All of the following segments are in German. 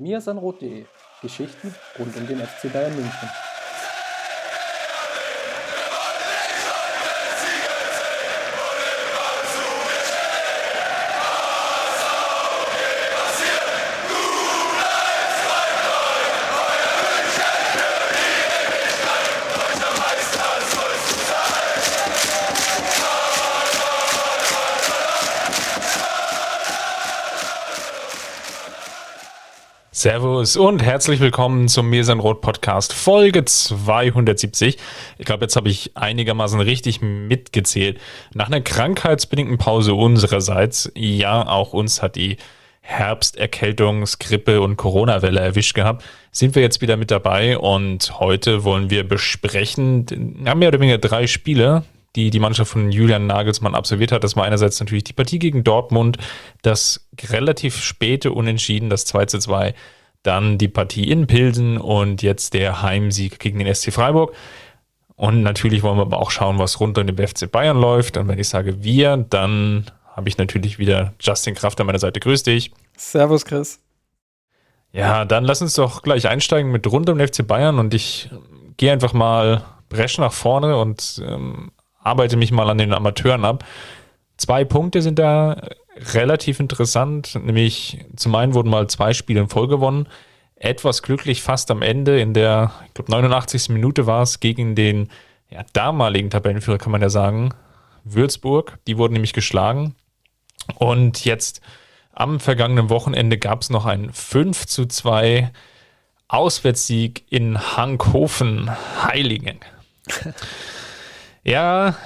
miasanrot.de Geschichten rund um den FC Bayern München. Servus und herzlich willkommen zum Mir sein Rot Podcast Folge 270. Ich glaube, jetzt habe ich einigermaßen richtig mitgezählt. Nach einer krankheitsbedingten Pause unsererseits, ja, auch uns hat die Herbsterkältungs-, Grippe- und Corona-Welle erwischt gehabt, sind wir jetzt wieder mit dabei und heute wollen wir besprechen, ja, mehr oder weniger drei Spiele, die die Mannschaft von Julian Nagelsmann absolviert hat. Das war einerseits natürlich die Partie gegen Dortmund, das relativ späte Unentschieden, das 2 zu 2, dann die Partie in Pilsen und jetzt der Heimsieg gegen den SC Freiburg. Und natürlich wollen wir aber auch schauen, was rund um den FC Bayern läuft. Und wenn ich sage wir, dann habe ich natürlich wieder Justin Kraft an meiner Seite. Grüß dich. Servus, Chris. Ja, dann lass uns doch gleich einsteigen mit rund um den FC Bayern und ich gehe einfach mal bresch nach vorne und ähm, arbeite mich mal an den Amateuren ab. Zwei Punkte sind da relativ interessant, nämlich zum einen wurden mal zwei Spiele in Folge gewonnen. Etwas glücklich fast am Ende, in der, ich glaube, 89. Minute war es gegen den ja, damaligen Tabellenführer, kann man ja sagen, Würzburg. Die wurden nämlich geschlagen. Und jetzt am vergangenen Wochenende gab es noch einen 5 zu 2 Auswärtssieg in Hankhofen Heiligen. Ja,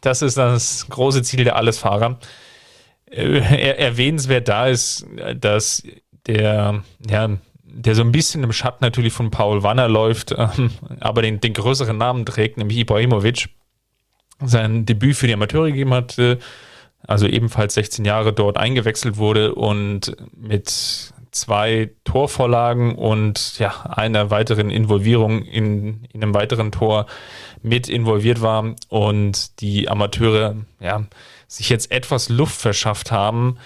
das ist das große Ziel der Allesfahrer. Äh, erwähnenswert da ist, dass der, ja, der so ein bisschen im Schatten natürlich von Paul Wanner läuft, ähm, aber den, den größeren Namen trägt, nämlich Ibrahimovic, sein Debüt für die Amateure gegeben hat, also ebenfalls 16 Jahre dort eingewechselt wurde und mit zwei Torvorlagen und ja, einer weiteren Involvierung in, in einem weiteren Tor mit involviert war und die Amateure ja, sich jetzt etwas Luft verschafft haben.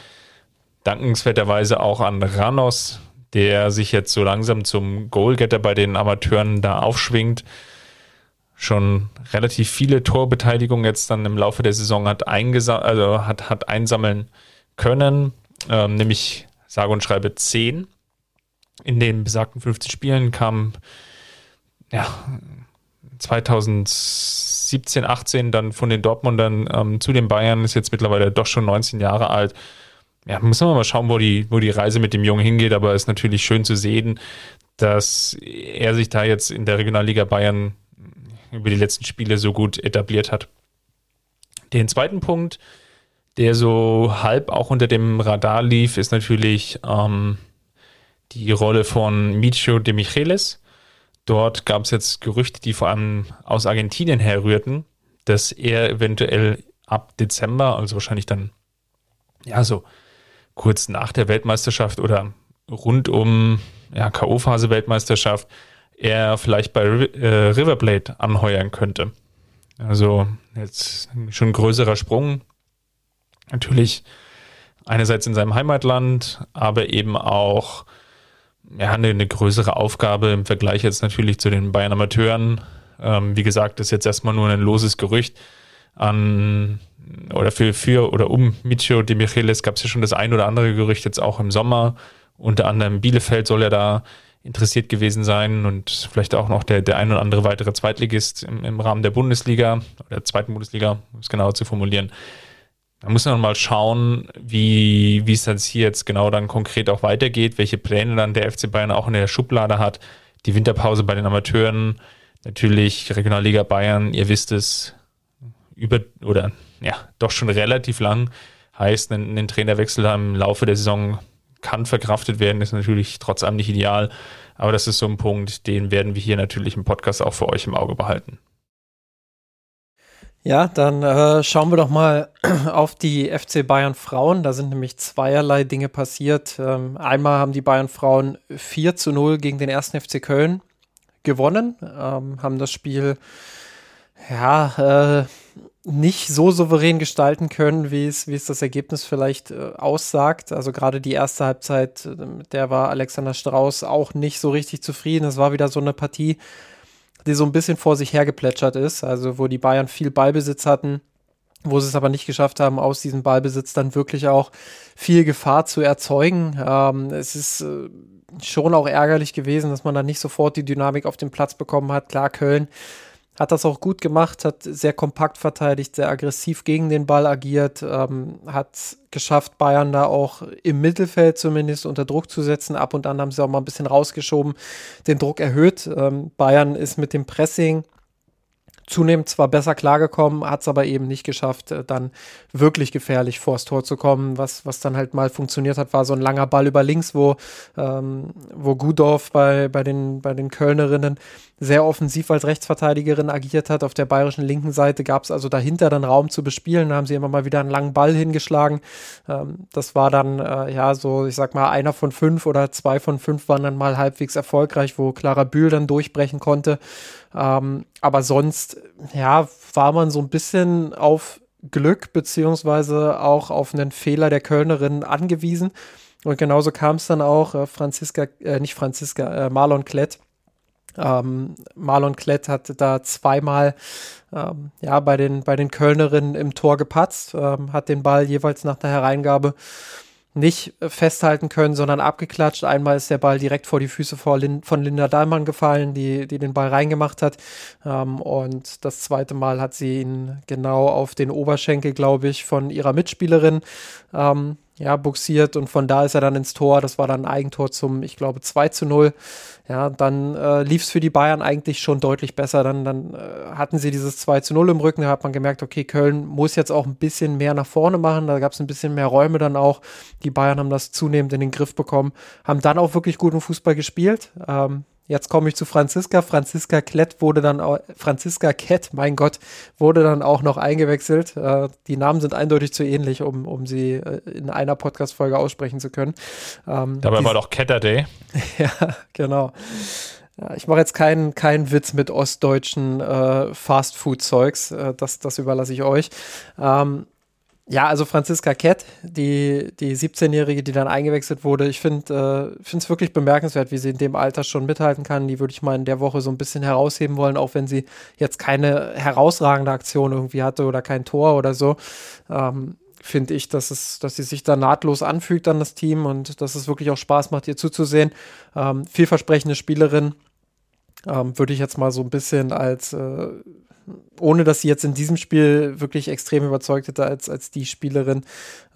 Dankenswerterweise auch an Ranos, der sich jetzt so langsam zum Goalgetter bei den Amateuren da aufschwingt. Schon relativ viele Torbeteiligungen jetzt dann im Laufe der Saison hat, also hat, hat einsammeln können, ähm, nämlich sage und schreibe 10. In den besagten 15 Spielen kam ja, 2017, 18 dann von den Dortmundern ähm, zu den Bayern, ist jetzt mittlerweile doch schon 19 Jahre alt. Ja, müssen wir mal schauen, wo die, wo die Reise mit dem Jungen hingeht, aber es ist natürlich schön zu sehen, dass er sich da jetzt in der Regionalliga Bayern über die letzten Spiele so gut etabliert hat. Den zweiten Punkt, der so halb auch unter dem Radar lief, ist natürlich ähm, die Rolle von Micho de Michelis. Dort gab es jetzt Gerüchte, die vor allem aus Argentinien herrührten, dass er eventuell ab Dezember, also wahrscheinlich dann, ja, so kurz nach der Weltmeisterschaft oder rund um ja, K.O.-Phase Weltmeisterschaft, er vielleicht bei äh, Riverblade anheuern könnte. Also jetzt schon ein größerer Sprung, Natürlich einerseits in seinem Heimatland, aber eben auch ja, eine, eine größere Aufgabe im Vergleich jetzt natürlich zu den Bayern Amateuren. Ähm, wie gesagt, das ist jetzt erstmal nur ein loses Gerücht an oder für, für oder um Micho de Michelis gab es ja schon das ein oder andere Gerücht jetzt auch im Sommer. Unter anderem Bielefeld soll er da interessiert gewesen sein und vielleicht auch noch der, der ein oder andere weitere Zweitligist im, im Rahmen der Bundesliga oder der zweiten Bundesliga, um es genauer zu formulieren. Da muss man mal schauen, wie, wie es dann hier jetzt genau dann konkret auch weitergeht, welche Pläne dann der FC Bayern auch in der Schublade hat. Die Winterpause bei den Amateuren, natürlich Regionalliga Bayern, ihr wisst es, über oder ja, doch schon relativ lang. Heißt, ein, ein Trainerwechsel im Laufe der Saison kann verkraftet werden, ist natürlich trotz allem nicht ideal. Aber das ist so ein Punkt, den werden wir hier natürlich im Podcast auch für euch im Auge behalten. Ja, dann äh, schauen wir doch mal auf die FC Bayern Frauen. Da sind nämlich zweierlei Dinge passiert. Ähm, einmal haben die Bayern Frauen 4 zu 0 gegen den 1. FC Köln gewonnen, ähm, haben das Spiel ja, äh, nicht so souverän gestalten können, wie es, wie es das Ergebnis vielleicht äh, aussagt. Also gerade die erste Halbzeit, äh, mit der war Alexander Strauß auch nicht so richtig zufrieden. Es war wieder so eine Partie, die so ein bisschen vor sich hergeplätschert ist, also wo die Bayern viel Ballbesitz hatten, wo sie es aber nicht geschafft haben, aus diesem Ballbesitz dann wirklich auch viel Gefahr zu erzeugen. Ähm, es ist äh, schon auch ärgerlich gewesen, dass man dann nicht sofort die Dynamik auf den Platz bekommen hat. Klar, Köln hat das auch gut gemacht, hat sehr kompakt verteidigt, sehr aggressiv gegen den Ball agiert, ähm, hat geschafft, Bayern da auch im Mittelfeld zumindest unter Druck zu setzen. Ab und an haben sie auch mal ein bisschen rausgeschoben, den Druck erhöht. Ähm, Bayern ist mit dem Pressing zunehmend zwar besser klargekommen, hat es aber eben nicht geschafft, äh, dann wirklich gefährlich vors Tor zu kommen. Was, was dann halt mal funktioniert hat, war so ein langer Ball über links, wo, ähm, wo Gudorf bei, bei, den, bei den Kölnerinnen sehr offensiv als Rechtsverteidigerin agiert hat. Auf der bayerischen linken Seite gab es also dahinter dann Raum zu bespielen. Da haben sie immer mal wieder einen langen Ball hingeschlagen. Ähm, das war dann, äh, ja, so, ich sag mal, einer von fünf oder zwei von fünf waren dann mal halbwegs erfolgreich, wo Clara Bühl dann durchbrechen konnte. Ähm, aber sonst, ja, war man so ein bisschen auf Glück beziehungsweise auch auf einen Fehler der Kölnerin angewiesen. Und genauso kam es dann auch, äh, Franziska, äh, nicht Franziska, äh, Marlon Klett. Ähm, Marlon Klett hat da zweimal ähm, ja, bei, den, bei den Kölnerinnen im Tor gepatzt, ähm, hat den Ball jeweils nach der Hereingabe nicht festhalten können, sondern abgeklatscht. Einmal ist der Ball direkt vor die Füße von Linda Dahlmann gefallen, die, die den Ball reingemacht hat. Ähm, und das zweite Mal hat sie ihn genau auf den Oberschenkel, glaube ich, von ihrer Mitspielerin ähm, ja, buxiert und von da ist er dann ins Tor. Das war dann ein Eigentor zum, ich glaube, 2 zu 0. Ja, dann äh, lief es für die Bayern eigentlich schon deutlich besser. Dann, dann äh, hatten sie dieses 2 zu 0 im Rücken. Da hat man gemerkt, okay, Köln muss jetzt auch ein bisschen mehr nach vorne machen. Da gab es ein bisschen mehr Räume dann auch. Die Bayern haben das zunehmend in den Griff bekommen, haben dann auch wirklich guten Fußball gespielt. Ähm, Jetzt komme ich zu Franziska. Franziska Klett wurde dann auch, Franziska Kett, mein Gott, wurde dann auch noch eingewechselt. Äh, die Namen sind eindeutig zu ähnlich, um, um sie äh, in einer Podcast-Folge aussprechen zu können. Ähm, Dabei war doch Ketter Day. ja, genau. Ja, ich mache jetzt keinen keinen Witz mit ostdeutschen äh, Fastfood-Zeugs. Äh, das, das überlasse ich euch. Ähm, ja, also Franziska Kett, die, die 17-Jährige, die dann eingewechselt wurde, ich finde äh, es wirklich bemerkenswert, wie sie in dem Alter schon mithalten kann. Die würde ich mal in der Woche so ein bisschen herausheben wollen, auch wenn sie jetzt keine herausragende Aktion irgendwie hatte oder kein Tor oder so. Ähm, finde ich, dass, es, dass sie sich da nahtlos anfügt an das Team und dass es wirklich auch Spaß macht, ihr zuzusehen. Ähm, vielversprechende Spielerin, ähm, würde ich jetzt mal so ein bisschen als äh, ohne dass sie jetzt in diesem Spiel wirklich extrem überzeugt hätte als, als die Spielerin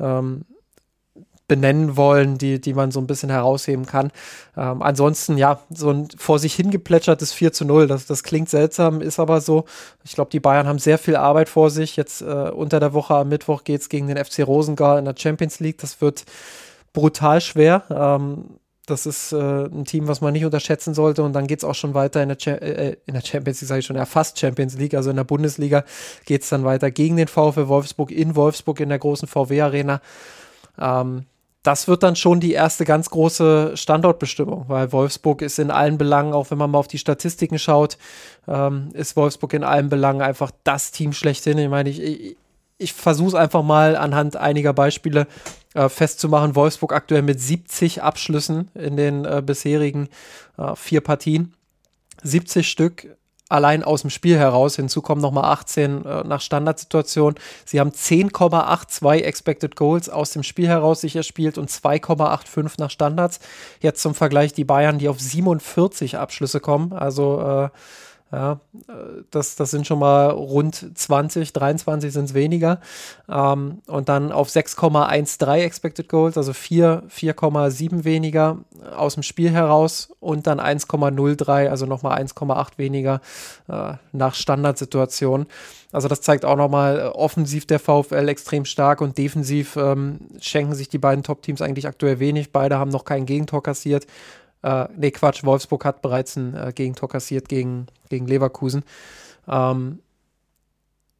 ähm, benennen wollen, die, die man so ein bisschen herausheben kann. Ähm, ansonsten, ja, so ein vor sich hingeplätschertes 4 zu 0, das, das klingt seltsam, ist aber so. Ich glaube, die Bayern haben sehr viel Arbeit vor sich. Jetzt äh, unter der Woche am Mittwoch geht es gegen den FC Rosengar in der Champions League. Das wird brutal schwer. Ähm, das ist äh, ein Team, was man nicht unterschätzen sollte. Und dann geht es auch schon weiter in der, Cha äh, äh, in der Champions League, sage ich schon, ja fast Champions League, also in der Bundesliga geht es dann weiter gegen den VfL Wolfsburg in Wolfsburg in der großen VW-Arena. Ähm, das wird dann schon die erste ganz große Standortbestimmung, weil Wolfsburg ist in allen Belangen, auch wenn man mal auf die Statistiken schaut, ähm, ist Wolfsburg in allen Belangen einfach das Team schlechthin. Ich meine, ich, ich, versuche es einfach mal anhand einiger Beispiele äh, festzumachen. Wolfsburg aktuell mit 70 Abschlüssen in den äh, bisherigen äh, vier Partien. 70 Stück allein aus dem Spiel heraus. Hinzu kommen nochmal 18 äh, nach Standardsituation. Sie haben 10,82 Expected Goals aus dem Spiel heraus sich erspielt und 2,85 nach Standards. Jetzt zum Vergleich die Bayern, die auf 47 Abschlüsse kommen. Also äh, ja, das, das sind schon mal rund 20, 23 sind es weniger. Ähm, und dann auf 6,13 Expected Goals, also 4, 4,7 weniger aus dem Spiel heraus und dann 1,03, also nochmal 1,8 weniger äh, nach Standardsituationen. Also das zeigt auch nochmal äh, offensiv der VfL extrem stark und defensiv ähm, schenken sich die beiden Top-Teams eigentlich aktuell wenig. Beide haben noch kein Gegentor kassiert. Äh, nee, Quatsch, Wolfsburg hat bereits ein äh, Gegentor kassiert gegen, gegen Leverkusen. Ähm,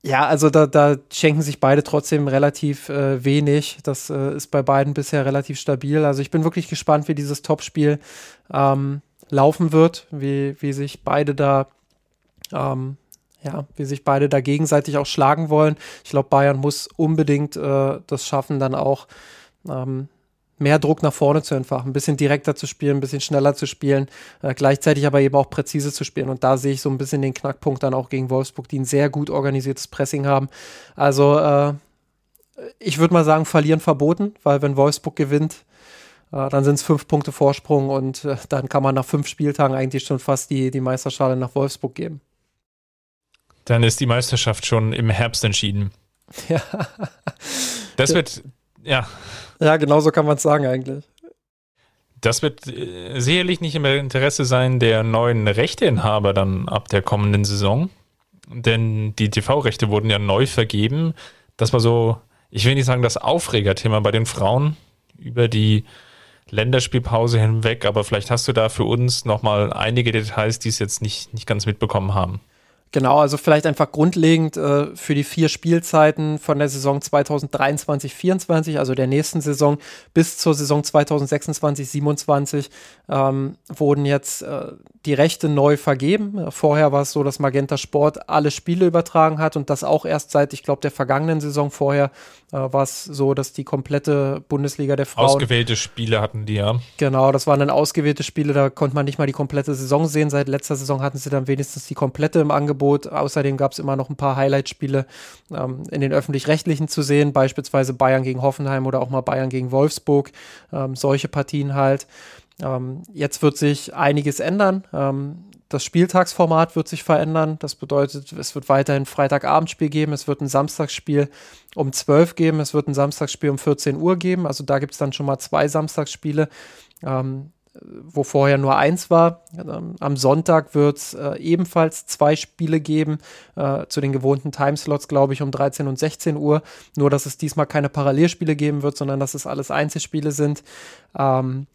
ja, also da, da schenken sich beide trotzdem relativ äh, wenig. Das äh, ist bei beiden bisher relativ stabil. Also ich bin wirklich gespannt, wie dieses Topspiel ähm, laufen wird, wie, wie sich beide da ähm, ja, wie sich beide da gegenseitig auch schlagen wollen. Ich glaube, Bayern muss unbedingt äh, das schaffen, dann auch ähm, mehr Druck nach vorne zu entfachen, ein bisschen direkter zu spielen, ein bisschen schneller zu spielen, äh, gleichzeitig aber eben auch präzise zu spielen. Und da sehe ich so ein bisschen den Knackpunkt dann auch gegen Wolfsburg, die ein sehr gut organisiertes Pressing haben. Also äh, ich würde mal sagen, verlieren verboten, weil wenn Wolfsburg gewinnt, äh, dann sind es fünf Punkte Vorsprung und äh, dann kann man nach fünf Spieltagen eigentlich schon fast die, die Meisterschale nach Wolfsburg geben. Dann ist die Meisterschaft schon im Herbst entschieden. Ja. Das wird, ja. Ja, genau so kann man es sagen eigentlich. Das wird äh, sicherlich nicht im Interesse sein der neuen Rechteinhaber dann ab der kommenden Saison. Denn die TV-Rechte wurden ja neu vergeben. Das war so, ich will nicht sagen das Aufregerthema bei den Frauen über die Länderspielpause hinweg, aber vielleicht hast du da für uns nochmal einige Details, die es jetzt nicht, nicht ganz mitbekommen haben. Genau, also vielleicht einfach grundlegend äh, für die vier Spielzeiten von der Saison 2023-24, also der nächsten Saison, bis zur Saison 2026-27 ähm, wurden jetzt äh, die Rechte neu vergeben. Vorher war es so, dass Magenta Sport alle Spiele übertragen hat und das auch erst seit, ich glaube, der vergangenen Saison vorher äh, war es so, dass die komplette Bundesliga der Frauen. Ausgewählte Spiele hatten die, ja. Genau, das waren dann ausgewählte Spiele, da konnte man nicht mal die komplette Saison sehen. Seit letzter Saison hatten sie dann wenigstens die komplette im Angebot. Außerdem gab es immer noch ein paar Highlight-Spiele ähm, in den öffentlich-rechtlichen zu sehen, beispielsweise Bayern gegen Hoffenheim oder auch mal Bayern gegen Wolfsburg. Ähm, solche Partien halt. Ähm, jetzt wird sich einiges ändern. Ähm, das Spieltagsformat wird sich verändern. Das bedeutet, es wird weiterhin Freitagabendspiel geben, es wird ein Samstagsspiel um 12 geben, es wird ein Samstagsspiel um 14 Uhr geben. Also da gibt es dann schon mal zwei Samstagsspiele. Ähm, wo vorher nur eins war. Ähm, am Sonntag wird es äh, ebenfalls zwei Spiele geben, äh, zu den gewohnten Timeslots, glaube ich, um 13 und 16 Uhr. Nur, dass es diesmal keine Parallelspiele geben wird, sondern dass es alles Einzelspiele sind. Ähm,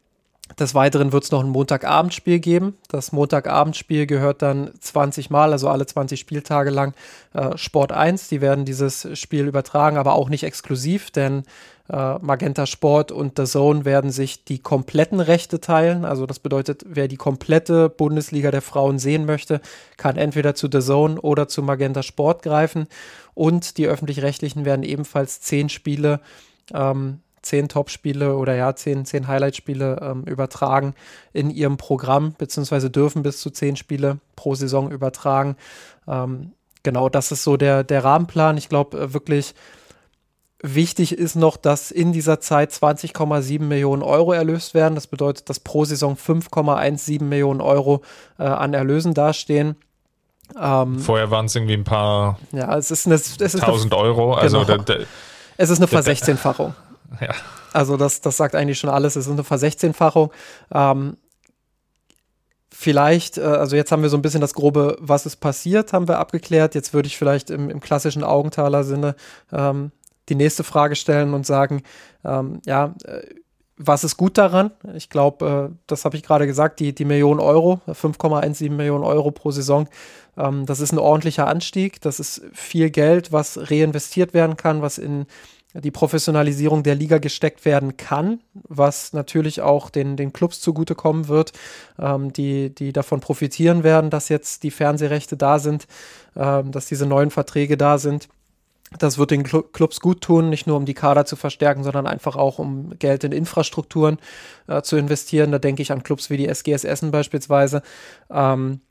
des Weiteren wird es noch ein Montagabendspiel geben. Das Montagabendspiel gehört dann 20 Mal, also alle 20 Spieltage lang, äh, Sport 1. Die werden dieses Spiel übertragen, aber auch nicht exklusiv, denn äh, Magenta Sport und The Zone werden sich die kompletten Rechte teilen. Also das bedeutet, wer die komplette Bundesliga der Frauen sehen möchte, kann entweder zu The Zone oder zu Magenta Sport greifen. Und die öffentlich-rechtlichen werden ebenfalls zehn Spiele ähm, zehn Top-Spiele oder ja, zehn, zehn Highlight-Spiele ähm, übertragen in ihrem Programm, beziehungsweise dürfen bis zu zehn Spiele pro Saison übertragen. Ähm, genau, das ist so der, der Rahmenplan. Ich glaube äh, wirklich, Wichtig ist noch, dass in dieser Zeit 20,7 Millionen Euro erlöst werden. Das bedeutet, dass pro Saison 5,17 Millionen Euro äh, an Erlösen dastehen. Ähm, Vorher waren es irgendwie ein paar ja, es ist eine, es ist tausend Euro. Also genau. da, da, es ist eine Versechzehnfachung. Ja. Also das, das sagt eigentlich schon alles. Es ist eine Versechzehnfachung. Ähm, vielleicht, äh, also jetzt haben wir so ein bisschen das grobe, was ist passiert, haben wir abgeklärt. Jetzt würde ich vielleicht im, im klassischen Augenthaler-Sinne ähm, die nächste Frage stellen und sagen, ähm, ja, äh, was ist gut daran? Ich glaube, äh, das habe ich gerade gesagt, die, die Million Euro, 5,17 Millionen Euro pro Saison, ähm, das ist ein ordentlicher Anstieg. Das ist viel Geld, was reinvestiert werden kann, was in die Professionalisierung der Liga gesteckt werden kann, was natürlich auch den, den Clubs zugutekommen wird, ähm, die, die davon profitieren werden, dass jetzt die Fernsehrechte da sind, ähm, dass diese neuen Verträge da sind. Das wird den Clubs gut tun, nicht nur um die Kader zu verstärken, sondern einfach auch um Geld in Infrastrukturen äh, zu investieren. Da denke ich an Clubs wie die SGS Essen beispielsweise. Ähm,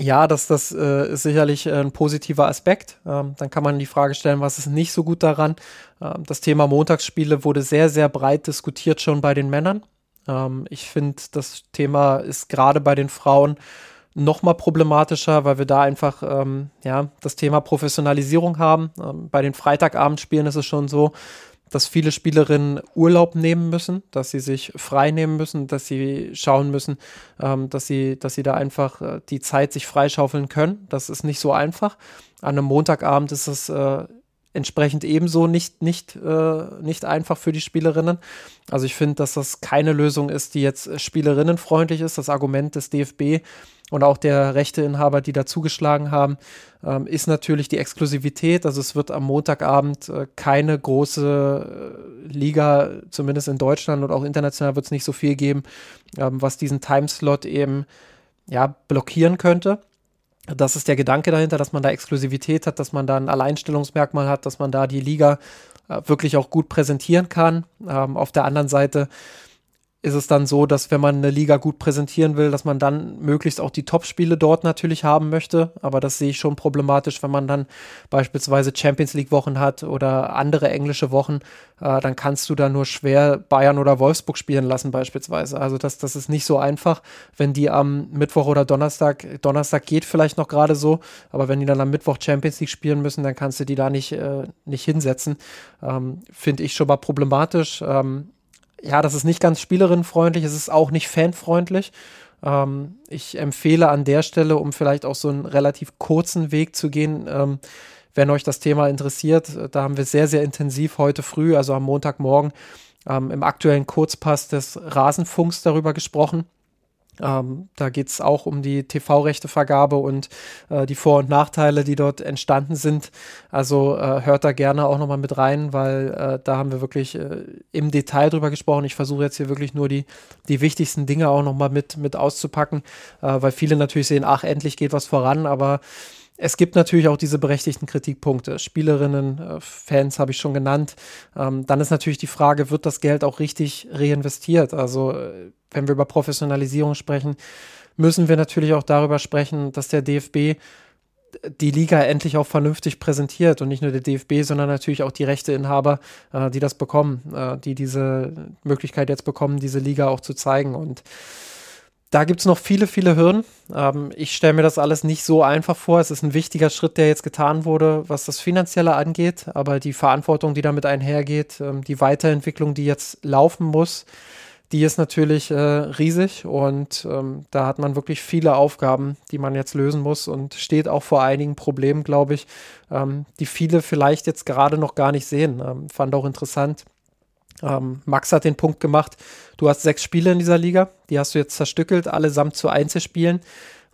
ja, das, das äh, ist sicherlich äh, ein positiver Aspekt. Ähm, dann kann man die Frage stellen, was ist nicht so gut daran? Ähm, das Thema Montagsspiele wurde sehr, sehr breit diskutiert schon bei den Männern. Ähm, ich finde, das Thema ist gerade bei den Frauen noch mal problematischer, weil wir da einfach ähm, ja, das Thema Professionalisierung haben. Ähm, bei den Freitagabendspielen ist es schon so, dass viele Spielerinnen Urlaub nehmen müssen, dass sie sich frei nehmen müssen, dass sie schauen müssen, ähm, dass, sie, dass sie da einfach äh, die Zeit sich freischaufeln können. Das ist nicht so einfach. An einem Montagabend ist es äh, entsprechend ebenso nicht, nicht, äh, nicht einfach für die Spielerinnen. Also ich finde, dass das keine Lösung ist, die jetzt spielerinnenfreundlich ist. Das Argument des DFB und auch der Rechteinhaber, die da zugeschlagen haben, ähm, ist natürlich die Exklusivität. Also es wird am Montagabend äh, keine große äh, Liga, zumindest in Deutschland und auch international wird es nicht so viel geben, ähm, was diesen Timeslot eben ja, blockieren könnte. Das ist der Gedanke dahinter, dass man da Exklusivität hat, dass man da ein Alleinstellungsmerkmal hat, dass man da die Liga äh, wirklich auch gut präsentieren kann. Ähm, auf der anderen Seite ist es dann so, dass wenn man eine Liga gut präsentieren will, dass man dann möglichst auch die Top-Spiele dort natürlich haben möchte. Aber das sehe ich schon problematisch, wenn man dann beispielsweise Champions League-Wochen hat oder andere englische Wochen, äh, dann kannst du da nur schwer Bayern oder Wolfsburg spielen lassen beispielsweise. Also das, das ist nicht so einfach, wenn die am Mittwoch oder Donnerstag, Donnerstag geht vielleicht noch gerade so, aber wenn die dann am Mittwoch Champions League spielen müssen, dann kannst du die da nicht, äh, nicht hinsetzen. Ähm, Finde ich schon mal problematisch. Ähm, ja, das ist nicht ganz spielerinnenfreundlich, es ist auch nicht fanfreundlich. Ähm, ich empfehle an der Stelle, um vielleicht auch so einen relativ kurzen Weg zu gehen, ähm, wenn euch das Thema interessiert, da haben wir sehr, sehr intensiv heute früh, also am Montagmorgen, ähm, im aktuellen Kurzpass des Rasenfunks darüber gesprochen. Ähm, da geht es auch um die TV-Rechtevergabe und äh, die Vor- und Nachteile, die dort entstanden sind. Also äh, hört da gerne auch nochmal mit rein, weil äh, da haben wir wirklich äh, im Detail drüber gesprochen. Ich versuche jetzt hier wirklich nur die, die wichtigsten Dinge auch nochmal mit, mit auszupacken, äh, weil viele natürlich sehen, ach, endlich geht was voran, aber es gibt natürlich auch diese berechtigten Kritikpunkte. Spielerinnen, äh, Fans habe ich schon genannt. Ähm, dann ist natürlich die Frage, wird das Geld auch richtig reinvestiert? Also äh, wenn wir über Professionalisierung sprechen, müssen wir natürlich auch darüber sprechen, dass der DFB die Liga endlich auch vernünftig präsentiert und nicht nur der DFB, sondern natürlich auch die Rechteinhaber, äh, die das bekommen, die diese Möglichkeit jetzt bekommen, diese Liga auch zu zeigen. Und da gibt es noch viele, viele Hürden. Ähm, ich stelle mir das alles nicht so einfach vor. Es ist ein wichtiger Schritt, der jetzt getan wurde, was das Finanzielle angeht, aber die Verantwortung, die damit einhergeht, ähm, die Weiterentwicklung, die jetzt laufen muss, die ist natürlich äh, riesig und ähm, da hat man wirklich viele Aufgaben, die man jetzt lösen muss und steht auch vor einigen Problemen, glaube ich, ähm, die viele vielleicht jetzt gerade noch gar nicht sehen. Ähm, fand auch interessant. Ähm, Max hat den Punkt gemacht, du hast sechs Spiele in dieser Liga, die hast du jetzt zerstückelt, allesamt zu Einzelspielen.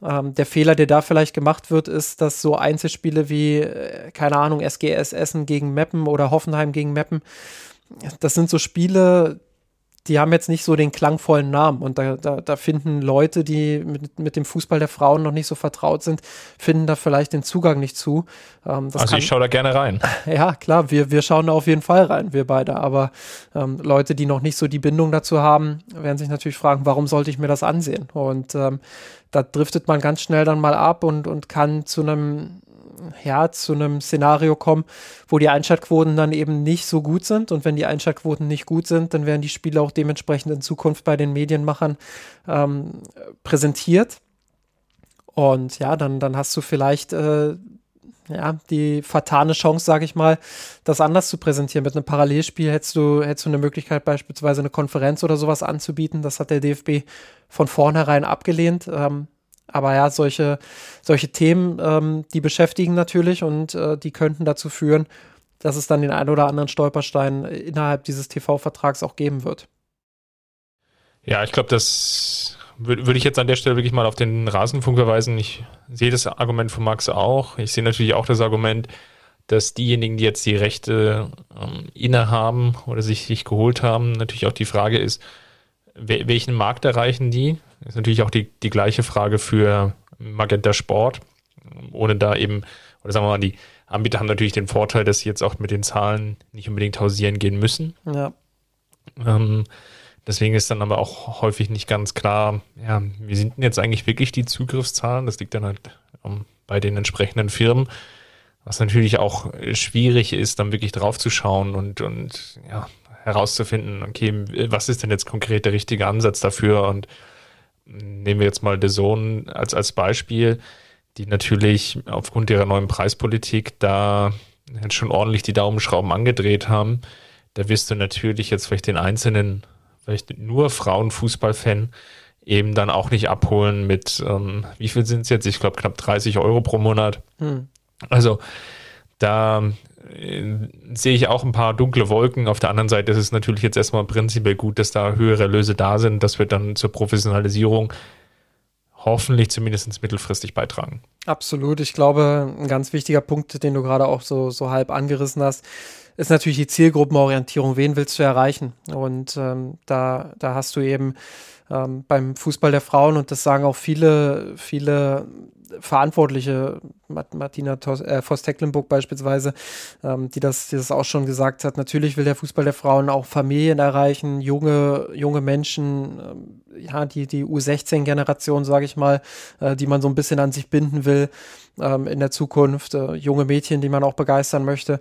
Ähm, der Fehler, der da vielleicht gemacht wird, ist, dass so Einzelspiele wie, äh, keine Ahnung, SGS Essen gegen Meppen oder Hoffenheim gegen Meppen, das sind so Spiele, die haben jetzt nicht so den klangvollen Namen. Und da, da, da finden Leute, die mit, mit dem Fußball der Frauen noch nicht so vertraut sind, finden da vielleicht den Zugang nicht zu. Ähm, also kann, ich schaue da gerne rein. Ja, klar, wir, wir schauen da auf jeden Fall rein, wir beide. Aber ähm, Leute, die noch nicht so die Bindung dazu haben, werden sich natürlich fragen, warum sollte ich mir das ansehen? Und ähm, da driftet man ganz schnell dann mal ab und, und kann zu einem ja, zu einem Szenario kommen, wo die Einschaltquoten dann eben nicht so gut sind. Und wenn die Einschaltquoten nicht gut sind, dann werden die Spiele auch dementsprechend in Zukunft bei den Medienmachern ähm, präsentiert. Und ja, dann, dann hast du vielleicht äh, ja, die fatale Chance, sage ich mal, das anders zu präsentieren. Mit einem Parallelspiel hättest du, hättest du eine Möglichkeit, beispielsweise eine Konferenz oder sowas anzubieten. Das hat der DFB von vornherein abgelehnt. Ähm, aber ja, solche, solche Themen, ähm, die beschäftigen natürlich und äh, die könnten dazu führen, dass es dann den einen oder anderen Stolperstein innerhalb dieses TV-Vertrags auch geben wird. Ja, ich glaube, das würde würd ich jetzt an der Stelle wirklich mal auf den Rasenfunk verweisen. Ich sehe das Argument von Max auch. Ich sehe natürlich auch das Argument, dass diejenigen, die jetzt die Rechte ähm, innehaben oder sich, sich geholt haben, natürlich auch die Frage ist, welchen Markt erreichen die? Das ist natürlich auch die, die gleiche Frage für Magenta Sport, ohne da eben, oder sagen wir mal, die Anbieter haben natürlich den Vorteil, dass sie jetzt auch mit den Zahlen nicht unbedingt hausieren gehen müssen. Ja. Ähm, deswegen ist dann aber auch häufig nicht ganz klar, ja, wie sind denn jetzt eigentlich wirklich die Zugriffszahlen? Das liegt dann halt ähm, bei den entsprechenden Firmen, was natürlich auch schwierig ist, dann wirklich drauf zu schauen und, und ja, herauszufinden, okay, was ist denn jetzt konkret der richtige Ansatz dafür? Und nehmen wir jetzt mal The Zone als, als Beispiel, die natürlich aufgrund ihrer neuen Preispolitik da schon ordentlich die Daumenschrauben angedreht haben. Da wirst du natürlich jetzt vielleicht den einzelnen, vielleicht nur Frauenfußballfan eben dann auch nicht abholen mit, ähm, wie viel sind es jetzt? Ich glaube knapp 30 Euro pro Monat. Hm. Also da sehe ich auch ein paar dunkle Wolken. Auf der anderen Seite ist es natürlich jetzt erstmal prinzipiell gut, dass da höhere Löse da sind. Das wird dann zur Professionalisierung hoffentlich zumindest mittelfristig beitragen. Absolut. Ich glaube, ein ganz wichtiger Punkt, den du gerade auch so, so halb angerissen hast, ist natürlich die Zielgruppenorientierung. Wen willst du erreichen? Und ähm, da, da hast du eben ähm, beim Fußball der Frauen, und das sagen auch viele, viele Verantwortliche, Martina äh, Voss-Tecklenburg beispielsweise, ähm, die, das, die das auch schon gesagt hat. Natürlich will der Fußball der Frauen auch Familien erreichen, junge, junge Menschen, ähm, ja, die, die U16-Generation, sage ich mal, äh, die man so ein bisschen an sich binden will ähm, in der Zukunft, äh, junge Mädchen, die man auch begeistern möchte.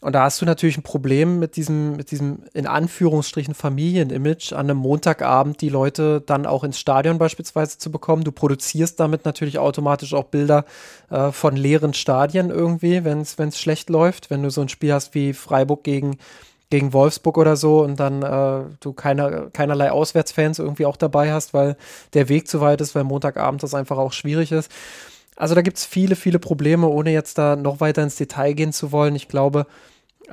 Und da hast du natürlich ein Problem mit diesem, mit diesem in Anführungsstrichen Familienimage an einem Montagabend die Leute dann auch ins Stadion beispielsweise zu bekommen. Du produzierst damit natürlich automatisch auch Bilder äh, von leeren Stadien irgendwie, wenn es schlecht läuft. Wenn du so ein Spiel hast wie Freiburg gegen, gegen Wolfsburg oder so und dann äh, du keine, keinerlei Auswärtsfans irgendwie auch dabei hast, weil der Weg zu weit ist, weil Montagabend das einfach auch schwierig ist. Also da gibt es viele, viele Probleme, ohne jetzt da noch weiter ins Detail gehen zu wollen. Ich glaube,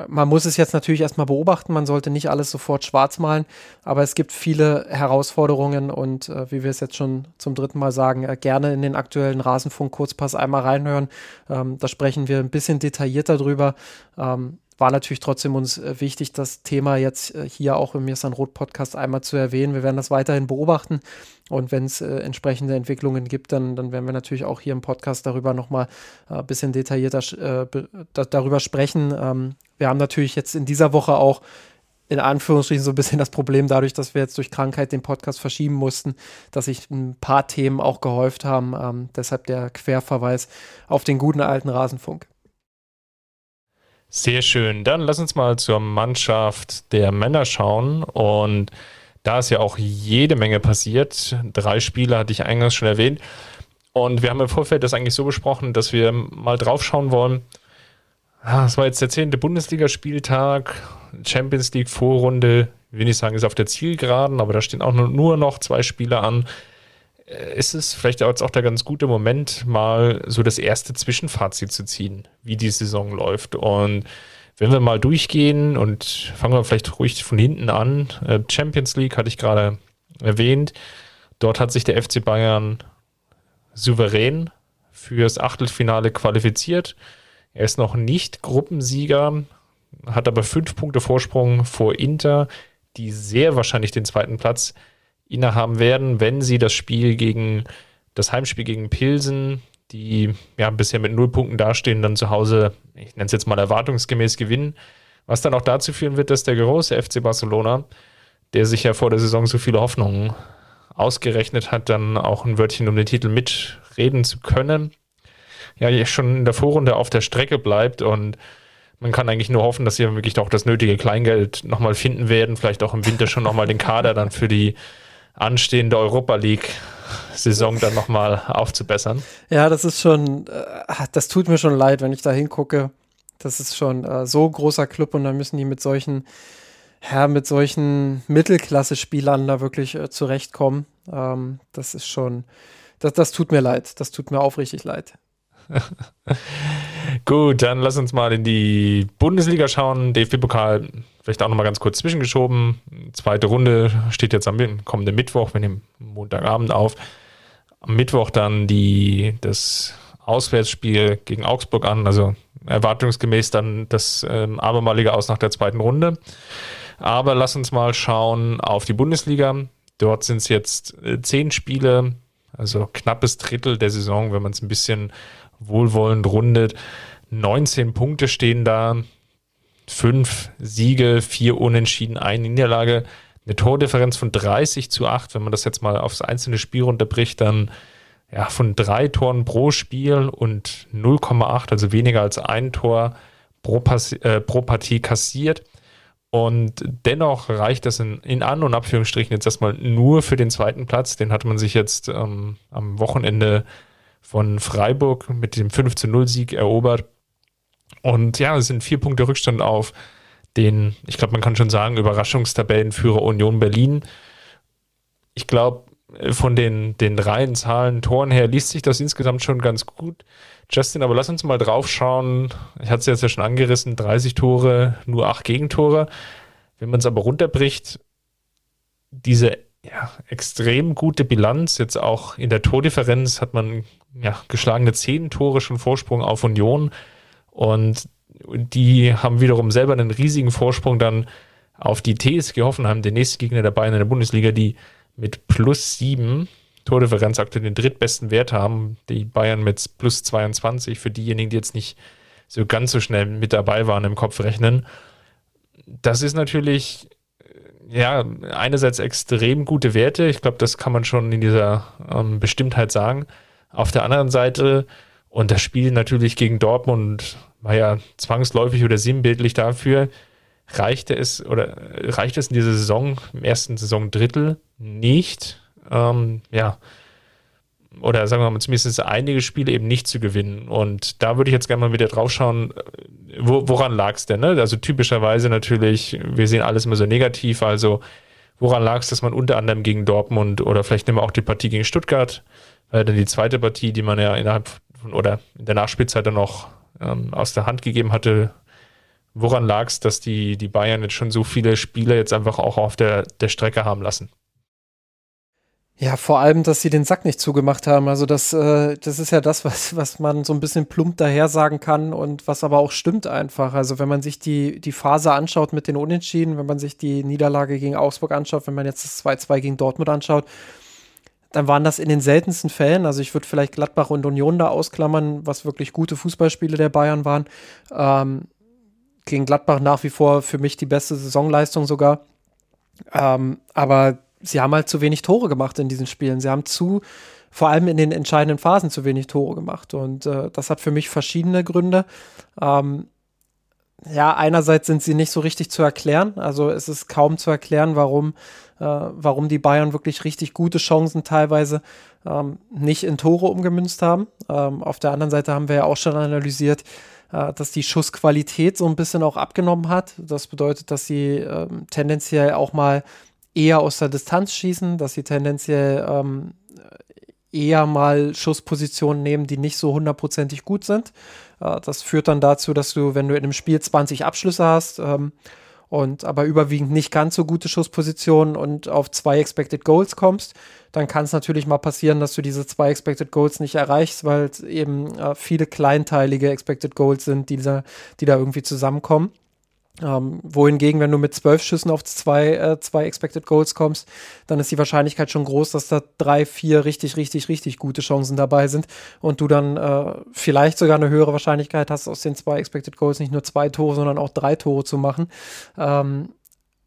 man muss es jetzt natürlich erstmal beobachten, man sollte nicht alles sofort schwarz malen, aber es gibt viele Herausforderungen und äh, wie wir es jetzt schon zum dritten Mal sagen, äh, gerne in den aktuellen Rasenfunk-Kurzpass einmal reinhören. Ähm, da sprechen wir ein bisschen detaillierter drüber. Ähm, war natürlich trotzdem uns äh, wichtig, das Thema jetzt äh, hier auch im Mirsan Roth Podcast einmal zu erwähnen. Wir werden das weiterhin beobachten und wenn es äh, entsprechende Entwicklungen gibt, dann, dann werden wir natürlich auch hier im Podcast darüber nochmal ein bisschen detaillierter da, darüber sprechen. Ähm, wir haben natürlich jetzt in dieser Woche auch in Anführungsstrichen so ein bisschen das Problem dadurch, dass wir jetzt durch Krankheit den Podcast verschieben mussten, dass sich ein paar Themen auch gehäuft haben. Ähm, deshalb der Querverweis auf den guten alten Rasenfunk. Sehr schön. Dann lass uns mal zur Mannschaft der Männer schauen. Und da ist ja auch jede Menge passiert. Drei Spiele hatte ich eingangs schon erwähnt. Und wir haben im Vorfeld das eigentlich so besprochen, dass wir mal drauf schauen wollen. Ah, es war jetzt der zehnte Bundesligaspieltag, Champions League Vorrunde. Ich will nicht sagen, ist auf der Zielgeraden, aber da stehen auch nur noch zwei Spiele an. Äh, ist es vielleicht auch der ganz gute Moment, mal so das erste Zwischenfazit zu ziehen, wie die Saison läuft. Und wenn wir mal durchgehen und fangen wir vielleicht ruhig von hinten an. Äh, Champions League hatte ich gerade erwähnt. Dort hat sich der FC Bayern souverän fürs Achtelfinale qualifiziert. Er ist noch nicht Gruppensieger, hat aber fünf Punkte Vorsprung vor Inter, die sehr wahrscheinlich den zweiten Platz innehaben werden, wenn sie das Spiel gegen das Heimspiel gegen Pilsen, die ja bisher mit null Punkten dastehen, dann zu Hause, ich nenne es jetzt mal erwartungsgemäß gewinnen. Was dann auch dazu führen wird, dass der große FC Barcelona, der sich ja vor der Saison so viele Hoffnungen ausgerechnet hat, dann auch ein Wörtchen um den Titel mitreden zu können, ja schon in der Vorrunde auf der Strecke bleibt und man kann eigentlich nur hoffen, dass sie wirklich auch das nötige Kleingeld nochmal finden werden, vielleicht auch im Winter schon nochmal den Kader dann für die anstehende Europa League-Saison dann nochmal aufzubessern. Ja, das ist schon, äh, das tut mir schon leid, wenn ich da hingucke. Das ist schon äh, so ein großer Club und dann müssen die mit solchen, ja, mit solchen Mittelklasse-Spielern da wirklich äh, zurechtkommen. Ähm, das ist schon, das, das tut mir leid. Das tut mir aufrichtig leid. Gut, dann lass uns mal in die Bundesliga schauen. DFB-Pokal vielleicht auch nochmal ganz kurz zwischengeschoben. Zweite Runde steht jetzt am kommenden Mittwoch, wir nehmen Montagabend auf. Am Mittwoch dann die, das Auswärtsspiel gegen Augsburg an, also erwartungsgemäß dann das ähm, abermalige aus nach der zweiten Runde. Aber lass uns mal schauen auf die Bundesliga. Dort sind es jetzt äh, zehn Spiele, also knappes Drittel der Saison, wenn man es ein bisschen wohlwollend rundet. 19 Punkte stehen da, fünf Siege, vier Unentschieden, eine Niederlage, eine Tordifferenz von 30 zu 8. Wenn man das jetzt mal aufs einzelne Spiel runterbricht, dann ja, von drei Toren pro Spiel und 0,8, also weniger als ein Tor pro, Pass äh, pro Partie kassiert. Und dennoch reicht das in, in An- und Abführungsstrichen jetzt erstmal nur für den zweiten Platz. Den hat man sich jetzt ähm, am Wochenende von Freiburg mit dem 5-0-Sieg erobert. Und ja, es sind vier Punkte Rückstand auf den, ich glaube, man kann schon sagen, Überraschungstabellenführer Union Berlin. Ich glaube, von den, den reinen Zahlen, Toren her liest sich das insgesamt schon ganz gut. Justin, aber lass uns mal drauf schauen. Ich hatte es jetzt ja schon angerissen, 30 Tore, nur 8 Gegentore. Wenn man es aber runterbricht, diese ja, extrem gute Bilanz, jetzt auch in der Tordifferenz hat man ja, geschlagene 10 Tore schon Vorsprung auf Union. Und die haben wiederum selber einen riesigen Vorsprung dann auf die TSG Hoffenheim, der nächste Gegner der Bayern in der Bundesliga, die mit plus sieben Tordifferenz aktuell den drittbesten Wert haben. Die Bayern mit plus 22 für diejenigen, die jetzt nicht so ganz so schnell mit dabei waren im Kopf rechnen. Das ist natürlich ja einerseits extrem gute Werte. Ich glaube, das kann man schon in dieser ähm, Bestimmtheit sagen. Auf der anderen Seite und das Spiel natürlich gegen Dortmund war ja zwangsläufig oder sinnbildlich dafür, reichte es oder reicht es in dieser Saison, im ersten Saisondrittel nicht, ähm, ja, oder sagen wir mal zumindest einige Spiele eben nicht zu gewinnen. Und da würde ich jetzt gerne mal wieder drauf schauen, wo, woran lag es denn? Ne? Also typischerweise natürlich, wir sehen alles immer so negativ, also woran lag es, dass man unter anderem gegen Dortmund oder vielleicht nehmen wir auch die Partie gegen Stuttgart, weil dann die zweite Partie, die man ja innerhalb von, oder in der Nachspielzeit dann noch ähm, aus der Hand gegeben hatte, woran lag es, dass die, die Bayern jetzt schon so viele Spiele jetzt einfach auch auf der, der Strecke haben lassen? Ja, vor allem, dass sie den Sack nicht zugemacht haben. Also das, äh, das ist ja das, was, was man so ein bisschen plump daher sagen kann und was aber auch stimmt einfach. Also wenn man sich die, die Phase anschaut mit den Unentschieden, wenn man sich die Niederlage gegen Augsburg anschaut, wenn man jetzt das 2-2 gegen Dortmund anschaut, dann waren das in den seltensten Fällen, also ich würde vielleicht Gladbach und Union da ausklammern, was wirklich gute Fußballspiele der Bayern waren. Ähm, gegen Gladbach nach wie vor für mich die beste Saisonleistung sogar. Ähm, aber sie haben halt zu wenig Tore gemacht in diesen Spielen. Sie haben zu, vor allem in den entscheidenden Phasen, zu wenig Tore gemacht. Und äh, das hat für mich verschiedene Gründe. Ähm, ja, einerseits sind sie nicht so richtig zu erklären. Also es ist kaum zu erklären, warum, äh, warum die Bayern wirklich richtig gute Chancen teilweise ähm, nicht in Tore umgemünzt haben. Ähm, auf der anderen Seite haben wir ja auch schon analysiert, äh, dass die Schussqualität so ein bisschen auch abgenommen hat. Das bedeutet, dass sie ähm, tendenziell auch mal eher aus der Distanz schießen, dass sie tendenziell ähm, eher mal Schusspositionen nehmen, die nicht so hundertprozentig gut sind. Äh, das führt dann dazu, dass du, wenn du in einem Spiel 20 Abschlüsse hast, ähm, und aber überwiegend nicht ganz so gute Schusspositionen und auf zwei Expected Goals kommst, dann kann es natürlich mal passieren, dass du diese zwei Expected Goals nicht erreichst, weil es eben äh, viele kleinteilige Expected Goals sind, die da, die da irgendwie zusammenkommen. Ähm, wohingegen, wenn du mit zwölf Schüssen auf zwei, äh, zwei Expected Goals kommst, dann ist die Wahrscheinlichkeit schon groß, dass da drei, vier richtig, richtig, richtig gute Chancen dabei sind und du dann äh, vielleicht sogar eine höhere Wahrscheinlichkeit hast, aus den zwei Expected Goals nicht nur zwei Tore, sondern auch drei Tore zu machen. Ähm,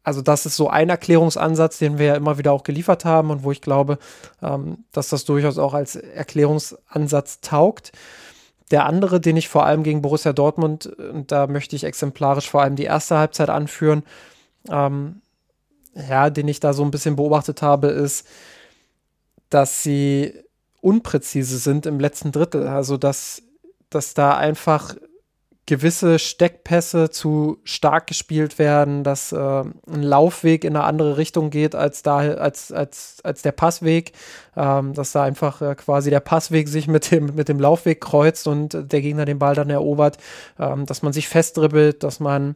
also das ist so ein Erklärungsansatz, den wir ja immer wieder auch geliefert haben und wo ich glaube, ähm, dass das durchaus auch als Erklärungsansatz taugt. Der andere, den ich vor allem gegen Borussia Dortmund, und da möchte ich exemplarisch vor allem die erste Halbzeit anführen, ähm, ja, den ich da so ein bisschen beobachtet habe, ist, dass sie unpräzise sind im letzten Drittel. Also, dass, dass da einfach gewisse Steckpässe zu stark gespielt werden, dass äh, ein Laufweg in eine andere Richtung geht als da als als als der Passweg, ähm, dass da einfach äh, quasi der Passweg sich mit dem mit dem Laufweg kreuzt und der Gegner den Ball dann erobert, ähm, dass man sich festdribbelt, dass man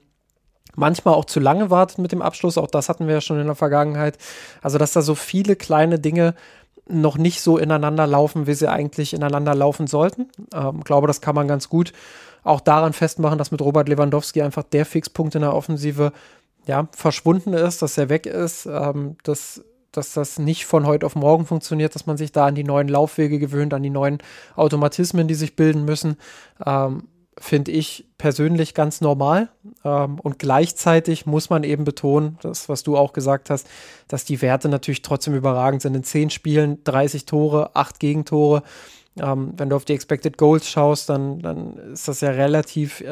manchmal auch zu lange wartet mit dem Abschluss, auch das hatten wir ja schon in der Vergangenheit. Also dass da so viele kleine Dinge noch nicht so ineinander laufen, wie sie eigentlich ineinander laufen sollten. Ähm, glaube, das kann man ganz gut auch daran festmachen, dass mit Robert Lewandowski einfach der Fixpunkt in der Offensive ja, verschwunden ist, dass er weg ist, ähm, dass, dass das nicht von heute auf morgen funktioniert, dass man sich da an die neuen Laufwege gewöhnt, an die neuen Automatismen, die sich bilden müssen. Ähm, finde ich persönlich ganz normal. Ähm, und gleichzeitig muss man eben betonen, das, was du auch gesagt hast, dass die Werte natürlich trotzdem überragend sind. In zehn Spielen 30 Tore, acht Gegentore. Ähm, wenn du auf die Expected Goals schaust, dann, dann ist das ja relativ, äh,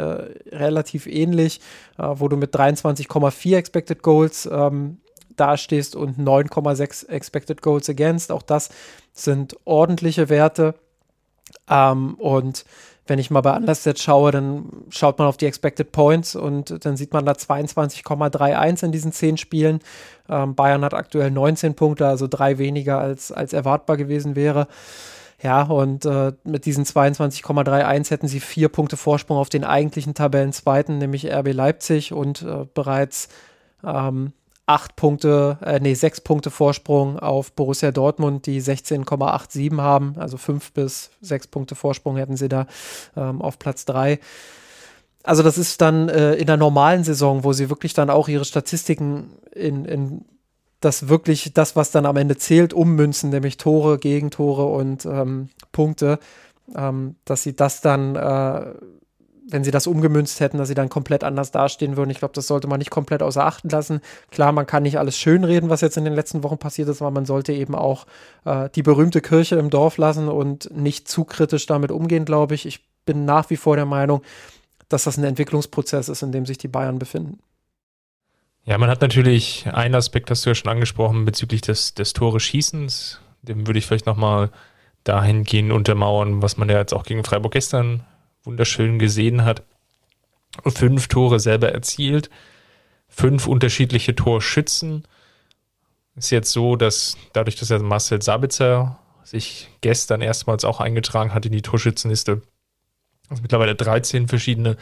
relativ ähnlich, äh, wo du mit 23,4 Expected Goals ähm, dastehst und 9,6 Expected Goals against. Auch das sind ordentliche Werte. Ähm, und wenn ich mal bei Understat schaue, dann schaut man auf die Expected Points und dann sieht man da 22,31 in diesen 10 Spielen. Ähm, Bayern hat aktuell 19 Punkte, also drei weniger als, als erwartbar gewesen wäre. Ja, und äh, mit diesen 22,31 hätten sie vier Punkte Vorsprung auf den eigentlichen Tabellenzweiten, nämlich RB Leipzig und äh, bereits ähm, acht Punkte, äh, nee, sechs Punkte Vorsprung auf Borussia Dortmund, die 16,87 haben, also fünf bis sechs Punkte Vorsprung hätten sie da ähm, auf Platz drei. Also das ist dann äh, in der normalen Saison, wo sie wirklich dann auch ihre Statistiken in, in dass wirklich das, was dann am Ende zählt, ummünzen, nämlich Tore, Gegentore und ähm, Punkte, ähm, dass sie das dann, äh, wenn sie das umgemünzt hätten, dass sie dann komplett anders dastehen würden. Ich glaube, das sollte man nicht komplett außer Acht lassen. Klar, man kann nicht alles schönreden, was jetzt in den letzten Wochen passiert ist, aber man sollte eben auch äh, die berühmte Kirche im Dorf lassen und nicht zu kritisch damit umgehen, glaube ich. Ich bin nach wie vor der Meinung, dass das ein Entwicklungsprozess ist, in dem sich die Bayern befinden. Ja, man hat natürlich einen Aspekt, hast du ja schon angesprochen, bezüglich des, des Tore Schießens. Dem würde ich vielleicht nochmal dahingehend untermauern, was man ja jetzt auch gegen Freiburg gestern wunderschön gesehen hat. Fünf Tore selber erzielt, fünf unterschiedliche Torschützen. Ist jetzt so, dass dadurch, dass ja Marcel Sabitzer sich gestern erstmals auch eingetragen hat in die Torschützenliste, es mittlerweile 13 verschiedene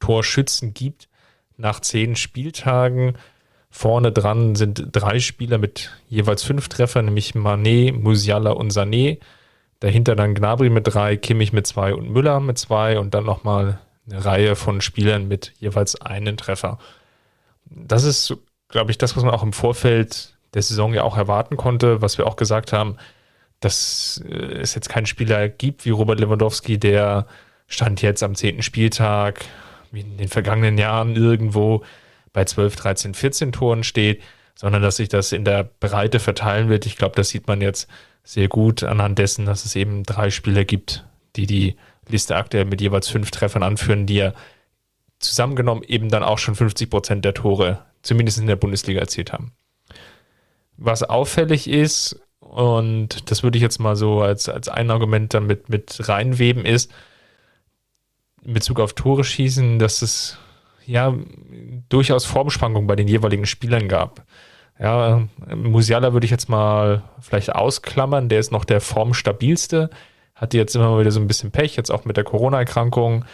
Torschützen gibt nach zehn Spieltagen. Vorne dran sind drei Spieler mit jeweils fünf Treffern, nämlich Manet, Musiala und Sané. Dahinter dann Gnabry mit drei, Kimmich mit zwei und Müller mit zwei und dann nochmal eine Reihe von Spielern mit jeweils einen Treffer. Das ist, glaube ich, das, was man auch im Vorfeld der Saison ja auch erwarten konnte, was wir auch gesagt haben, dass äh, es jetzt keinen Spieler gibt wie Robert Lewandowski, der stand jetzt am zehnten Spieltag wie in den vergangenen Jahren irgendwo bei 12, 13, 14 Toren steht, sondern dass sich das in der Breite verteilen wird. Ich glaube, das sieht man jetzt sehr gut anhand dessen, dass es eben drei Spieler gibt, die die Liste aktuell mit jeweils fünf Treffern anführen, die ja zusammengenommen eben dann auch schon 50 Prozent der Tore, zumindest in der Bundesliga, erzielt haben. Was auffällig ist, und das würde ich jetzt mal so als, als ein Argument damit mit reinweben, ist, in Bezug auf Tore schießen, dass es ja durchaus Formschwankungen bei den jeweiligen Spielern gab. Ja, Musiala würde ich jetzt mal vielleicht ausklammern, der ist noch der formstabilste, hat jetzt immer wieder so ein bisschen Pech, jetzt auch mit der Corona-Erkrankung,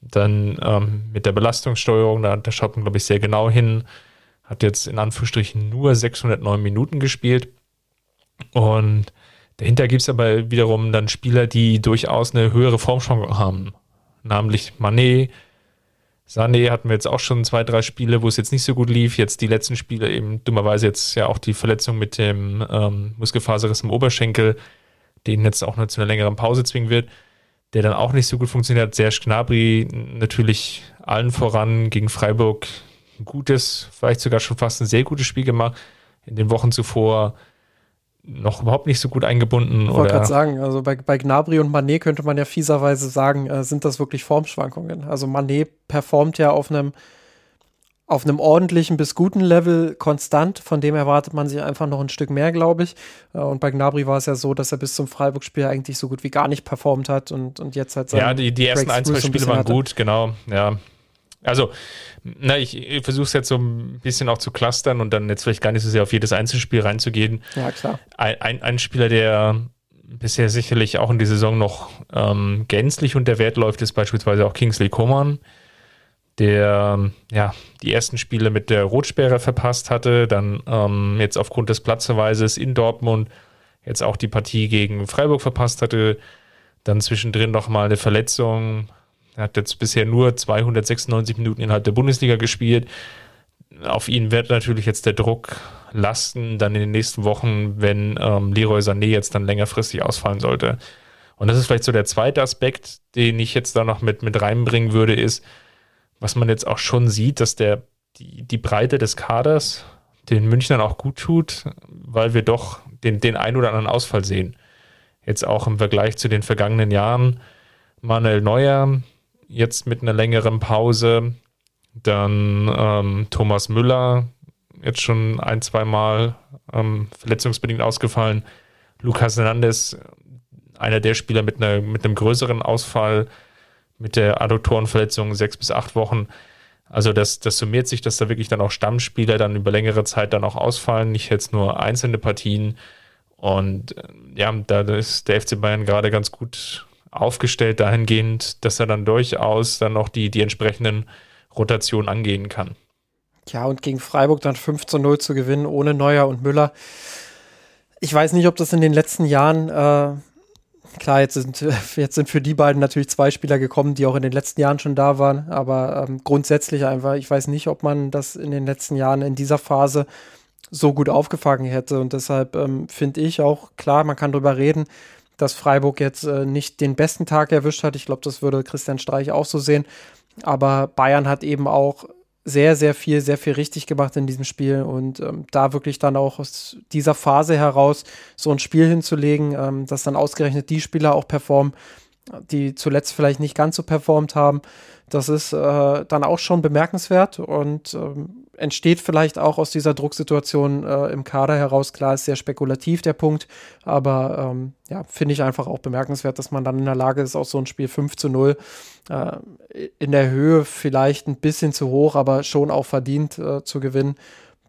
dann ähm, mit der Belastungssteuerung, da, da schaut man, glaube ich, sehr genau hin, hat jetzt in Anführungsstrichen nur 609 Minuten gespielt und dahinter gibt es aber wiederum dann Spieler, die durchaus eine höhere Formschwankung haben namentlich Manet. Sané hatten wir jetzt auch schon zwei, drei Spiele, wo es jetzt nicht so gut lief. Jetzt die letzten Spiele eben dummerweise jetzt ja auch die Verletzung mit dem ähm, Muskelfaserriss im Oberschenkel, den jetzt auch nur zu einer längeren Pause zwingen wird, der dann auch nicht so gut funktioniert hat. Serge Gnabry natürlich allen voran gegen Freiburg ein gutes, vielleicht sogar schon fast ein sehr gutes Spiel gemacht. In den Wochen zuvor noch überhaupt nicht so gut eingebunden. Ich wollte gerade sagen, also bei, bei Gnabry und Manet könnte man ja fieserweise sagen, äh, sind das wirklich Formschwankungen. Also Manet performt ja auf einem auf einem ordentlichen bis guten Level konstant, von dem erwartet man sich einfach noch ein Stück mehr, glaube ich. Äh, und bei Gnabry war es ja so, dass er bis zum Freiburg-Spiel eigentlich so gut wie gar nicht performt hat und, und jetzt halt Ja, die, die ersten ein, zwei Spiele waren hatte. gut, genau, ja. Also, na, ich, ich versuche es jetzt so ein bisschen auch zu clustern und dann jetzt vielleicht gar nicht so sehr auf jedes Einzelspiel reinzugehen. Ja, klar. Ein, ein, ein Spieler, der bisher sicherlich auch in der Saison noch ähm, gänzlich unter Wert läuft, ist beispielsweise auch Kingsley Coman, der ja die ersten Spiele mit der Rotsperre verpasst hatte, dann ähm, jetzt aufgrund des Platzverweises in Dortmund jetzt auch die Partie gegen Freiburg verpasst hatte, dann zwischendrin noch mal eine Verletzung er hat jetzt bisher nur 296 Minuten innerhalb der Bundesliga gespielt. Auf ihn wird natürlich jetzt der Druck lasten, dann in den nächsten Wochen, wenn ähm, Leroy Sané jetzt dann längerfristig ausfallen sollte. Und das ist vielleicht so der zweite Aspekt, den ich jetzt da noch mit, mit reinbringen würde, ist, was man jetzt auch schon sieht, dass der, die, die Breite des Kaders den Münchnern auch gut tut, weil wir doch den, den ein oder anderen Ausfall sehen. Jetzt auch im Vergleich zu den vergangenen Jahren. Manuel Neuer, jetzt mit einer längeren Pause. Dann ähm, Thomas Müller, jetzt schon ein, zwei Mal ähm, verletzungsbedingt ausgefallen. Lukas Hernandez, einer der Spieler mit, einer, mit einem größeren Ausfall, mit der Adduktorenverletzung sechs bis acht Wochen. Also das, das summiert sich, dass da wirklich dann auch Stammspieler dann über längere Zeit dann auch ausfallen, nicht jetzt nur einzelne Partien. Und äh, ja, da ist der FC Bayern gerade ganz gut aufgestellt dahingehend, dass er dann durchaus dann noch die, die entsprechenden Rotationen angehen kann. Ja, und gegen Freiburg dann 5 zu 0 zu gewinnen, ohne Neuer und Müller. Ich weiß nicht, ob das in den letzten Jahren, äh, klar, jetzt sind, jetzt sind für die beiden natürlich zwei Spieler gekommen, die auch in den letzten Jahren schon da waren, aber ähm, grundsätzlich einfach, ich weiß nicht, ob man das in den letzten Jahren in dieser Phase so gut aufgefangen hätte. Und deshalb ähm, finde ich auch, klar, man kann darüber reden, dass Freiburg jetzt äh, nicht den besten Tag erwischt hat. Ich glaube, das würde Christian Streich auch so sehen. Aber Bayern hat eben auch sehr, sehr viel, sehr viel richtig gemacht in diesem Spiel und ähm, da wirklich dann auch aus dieser Phase heraus so ein Spiel hinzulegen, ähm, dass dann ausgerechnet die Spieler auch performen, die zuletzt vielleicht nicht ganz so performt haben, das ist äh, dann auch schon bemerkenswert und ähm, entsteht vielleicht auch aus dieser Drucksituation äh, im Kader heraus. Klar, ist sehr spekulativ der Punkt, aber ähm, ja, finde ich einfach auch bemerkenswert, dass man dann in der Lage ist, auch so ein Spiel 5 zu 0 äh, in der Höhe vielleicht ein bisschen zu hoch, aber schon auch verdient äh, zu gewinnen.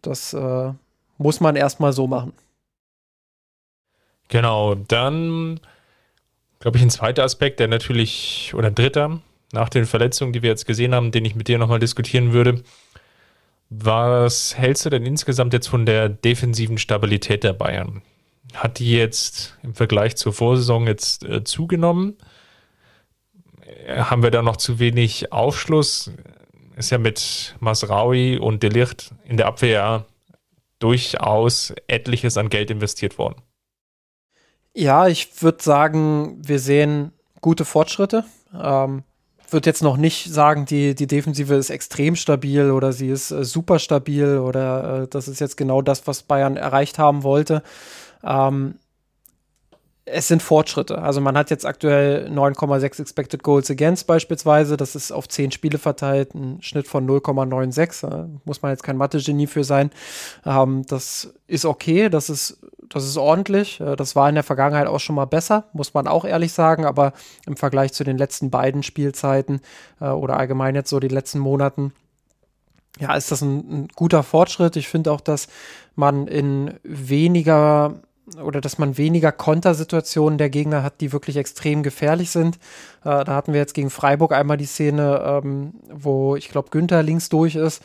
Das äh, muss man erstmal so machen. Genau, dann glaube ich ein zweiter Aspekt, der natürlich, oder ein dritter, nach den Verletzungen, die wir jetzt gesehen haben, den ich mit dir nochmal diskutieren würde, was hältst du denn insgesamt jetzt von der defensiven Stabilität der Bayern? Hat die jetzt im Vergleich zur Vorsaison jetzt äh, zugenommen? Äh, haben wir da noch zu wenig Aufschluss? Ist ja mit Masraui und Delicht in der Abwehr durchaus etliches an Geld investiert worden. Ja, ich würde sagen, wir sehen gute Fortschritte. Ähm, würde jetzt noch nicht sagen, die, die Defensive ist extrem stabil oder sie ist äh, super stabil oder äh, das ist jetzt genau das, was Bayern erreicht haben wollte. Ähm, es sind Fortschritte. Also man hat jetzt aktuell 9,6 Expected Goals Against beispielsweise. Das ist auf 10 Spiele verteilt, ein Schnitt von 0,96. Da muss man jetzt kein Mathe-Genie für sein. Ähm, das ist okay, das ist, das ist ordentlich. Äh, das war in der Vergangenheit auch schon mal besser, muss man auch ehrlich sagen. Aber im Vergleich zu den letzten beiden Spielzeiten äh, oder allgemein jetzt so die letzten Monaten, ja, ist das ein, ein guter Fortschritt. Ich finde auch, dass man in weniger oder dass man weniger Kontersituationen der Gegner hat, die wirklich extrem gefährlich sind. Äh, da hatten wir jetzt gegen Freiburg einmal die Szene, ähm, wo ich glaube Günther links durch ist,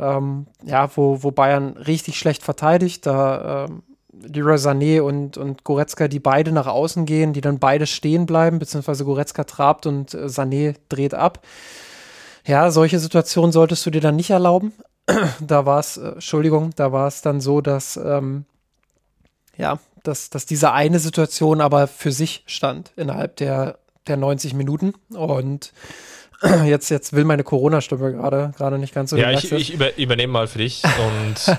ähm, ja, wo, wo Bayern richtig schlecht verteidigt. Da ähm, Leroy Sané und, und Goretzka, die beide nach außen gehen, die dann beide stehen bleiben, beziehungsweise Goretzka trabt und äh, Sané dreht ab. Ja, solche Situationen solltest du dir dann nicht erlauben. da war es, äh, Entschuldigung, da war es dann so, dass ähm, ja, dass, dass diese eine Situation aber für sich stand innerhalb der, der 90 Minuten. Und jetzt, jetzt will meine Corona-Stimme gerade gerade nicht ganz so. Ja, ich, ich über, übernehme mal für dich und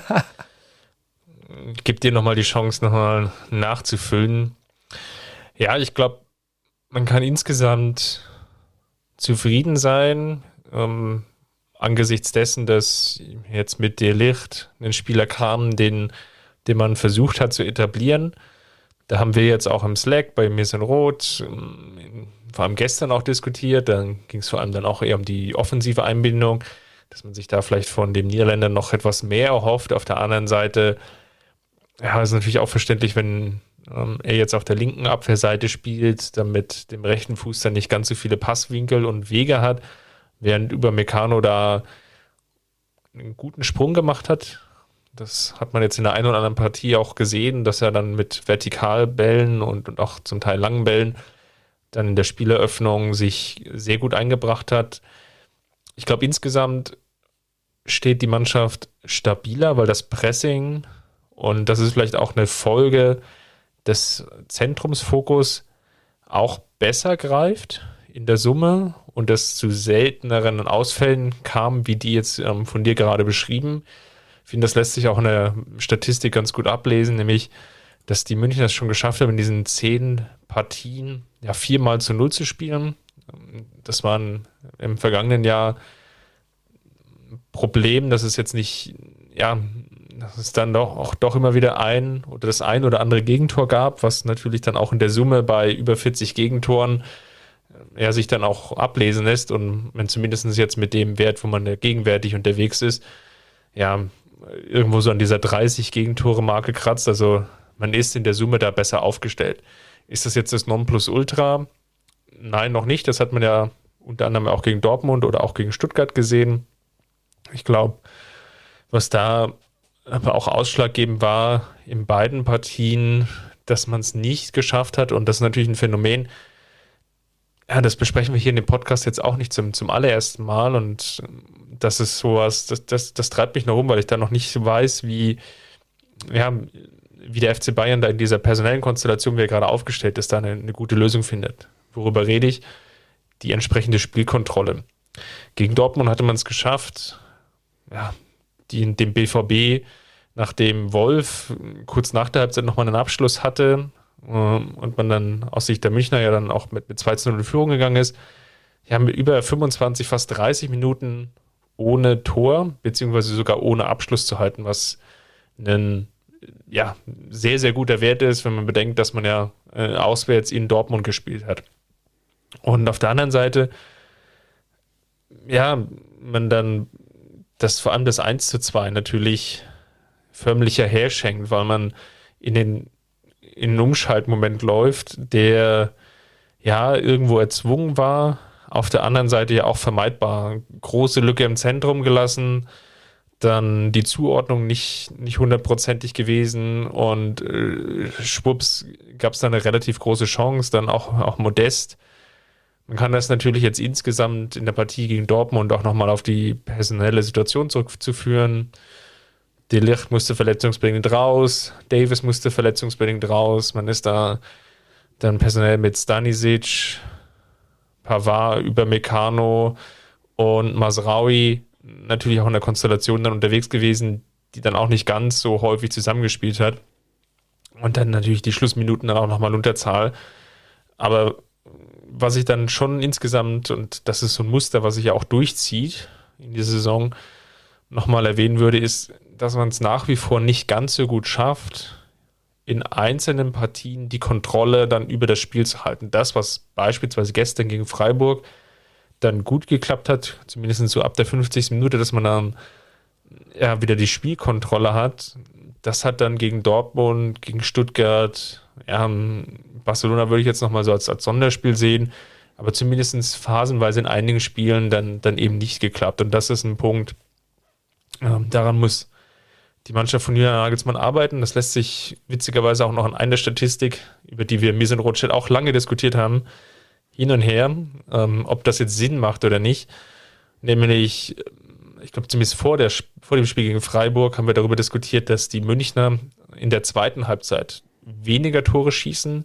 gebe dir nochmal die Chance, nochmal nachzufüllen. Ja, ich glaube, man kann insgesamt zufrieden sein, ähm, angesichts dessen, dass jetzt mit der Licht ein Spieler kam, den den man versucht hat zu etablieren. Da haben wir jetzt auch im Slack bei Mir sind Rot, ähm, vor allem gestern auch diskutiert. Dann ging es vor allem dann auch eher um die offensive Einbindung, dass man sich da vielleicht von dem Niederländer noch etwas mehr erhofft. Auf der anderen Seite, ja, ist natürlich auch verständlich, wenn ähm, er jetzt auf der linken Abwehrseite spielt, damit dem rechten Fuß dann nicht ganz so viele Passwinkel und Wege hat, während über Meccano da einen guten Sprung gemacht hat das hat man jetzt in der einen oder anderen Partie auch gesehen, dass er dann mit Vertikalbällen und, und auch zum Teil langen Bällen dann in der Spieleröffnung sich sehr gut eingebracht hat. Ich glaube, insgesamt steht die Mannschaft stabiler, weil das Pressing und das ist vielleicht auch eine Folge des Zentrumsfokus auch besser greift in der Summe und es zu selteneren Ausfällen kam, wie die jetzt ähm, von dir gerade beschrieben ich finde, das lässt sich auch in der Statistik ganz gut ablesen, nämlich, dass die München es schon geschafft haben, in diesen zehn Partien ja viermal zu null zu spielen. Das war im vergangenen Jahr ein Problem, dass es jetzt nicht, ja, dass es dann doch auch doch immer wieder ein oder das ein oder andere Gegentor gab, was natürlich dann auch in der Summe bei über 40 Gegentoren ja, äh, sich dann auch ablesen lässt und wenn zumindest jetzt mit dem Wert, wo man gegenwärtig unterwegs ist, ja, irgendwo so an dieser 30 Gegentore-Marke kratzt. Also man ist in der Summe da besser aufgestellt. Ist das jetzt das Nonplusultra? Nein, noch nicht. Das hat man ja unter anderem auch gegen Dortmund oder auch gegen Stuttgart gesehen. Ich glaube, was da aber auch ausschlaggebend war in beiden Partien, dass man es nicht geschafft hat. Und das ist natürlich ein Phänomen, ja, das besprechen wir hier in dem Podcast jetzt auch nicht zum, zum allerersten Mal und das ist sowas, das, das, das treibt mich noch um, weil ich da noch nicht weiß, wie, ja, wie der FC Bayern da in dieser personellen Konstellation, wie er gerade aufgestellt ist, da eine, eine gute Lösung findet. Worüber rede ich? Die entsprechende Spielkontrolle. Gegen Dortmund hatte man es geschafft, ja, die, dem BVB, nachdem Wolf kurz nach der Halbzeit nochmal einen Abschluss hatte ähm, und man dann aus Sicht der Münchner ja dann auch mit, mit 2 0 in Führung gegangen ist, die haben über 25, fast 30 Minuten ohne Tor, beziehungsweise sogar ohne Abschluss zu halten, was ein ja, sehr, sehr guter Wert ist, wenn man bedenkt, dass man ja äh, auswärts in Dortmund gespielt hat. Und auf der anderen Seite, ja, man dann das vor allem das 1 zu 2 natürlich förmlicher herschenkt, weil man in den in einen Umschaltmoment läuft, der ja irgendwo erzwungen war, auf der anderen Seite ja auch vermeidbar. Große Lücke im Zentrum gelassen, dann die Zuordnung nicht, nicht hundertprozentig gewesen und äh, schwupps gab es dann eine relativ große Chance, dann auch, auch modest. Man kann das natürlich jetzt insgesamt in der Partie gegen Dortmund auch nochmal auf die personelle Situation zurückzuführen. De Licht musste verletzungsbedingt raus, Davis musste verletzungsbedingt raus, man ist da dann personell mit Stanisic, Pavard über Meccano und Masraui natürlich auch in der Konstellation dann unterwegs gewesen, die dann auch nicht ganz so häufig zusammengespielt hat. Und dann natürlich die Schlussminuten dann auch nochmal Unterzahl. Aber was ich dann schon insgesamt, und das ist so ein Muster, was sich ja auch durchzieht in dieser Saison, nochmal erwähnen würde, ist, dass man es nach wie vor nicht ganz so gut schafft, in einzelnen Partien die Kontrolle dann über das Spiel zu halten. Das, was beispielsweise gestern gegen Freiburg dann gut geklappt hat, zumindest so ab der 50. Minute, dass man dann ja, wieder die Spielkontrolle hat. Das hat dann gegen Dortmund, gegen Stuttgart, ja, Barcelona würde ich jetzt nochmal so als, als Sonderspiel sehen, aber zumindest phasenweise in einigen Spielen dann, dann eben nicht geklappt. Und das ist ein Punkt, ähm, daran muss die Mannschaft von Julian Nagelsmann arbeiten. Das lässt sich witzigerweise auch noch an einer Statistik, über die wir Mies und Rothschild auch lange diskutiert haben, hin und her, ähm, ob das jetzt Sinn macht oder nicht. Nämlich, äh, ich glaube, zumindest vor, der, vor dem Spiel gegen Freiburg haben wir darüber diskutiert, dass die Münchner in der zweiten Halbzeit weniger Tore schießen,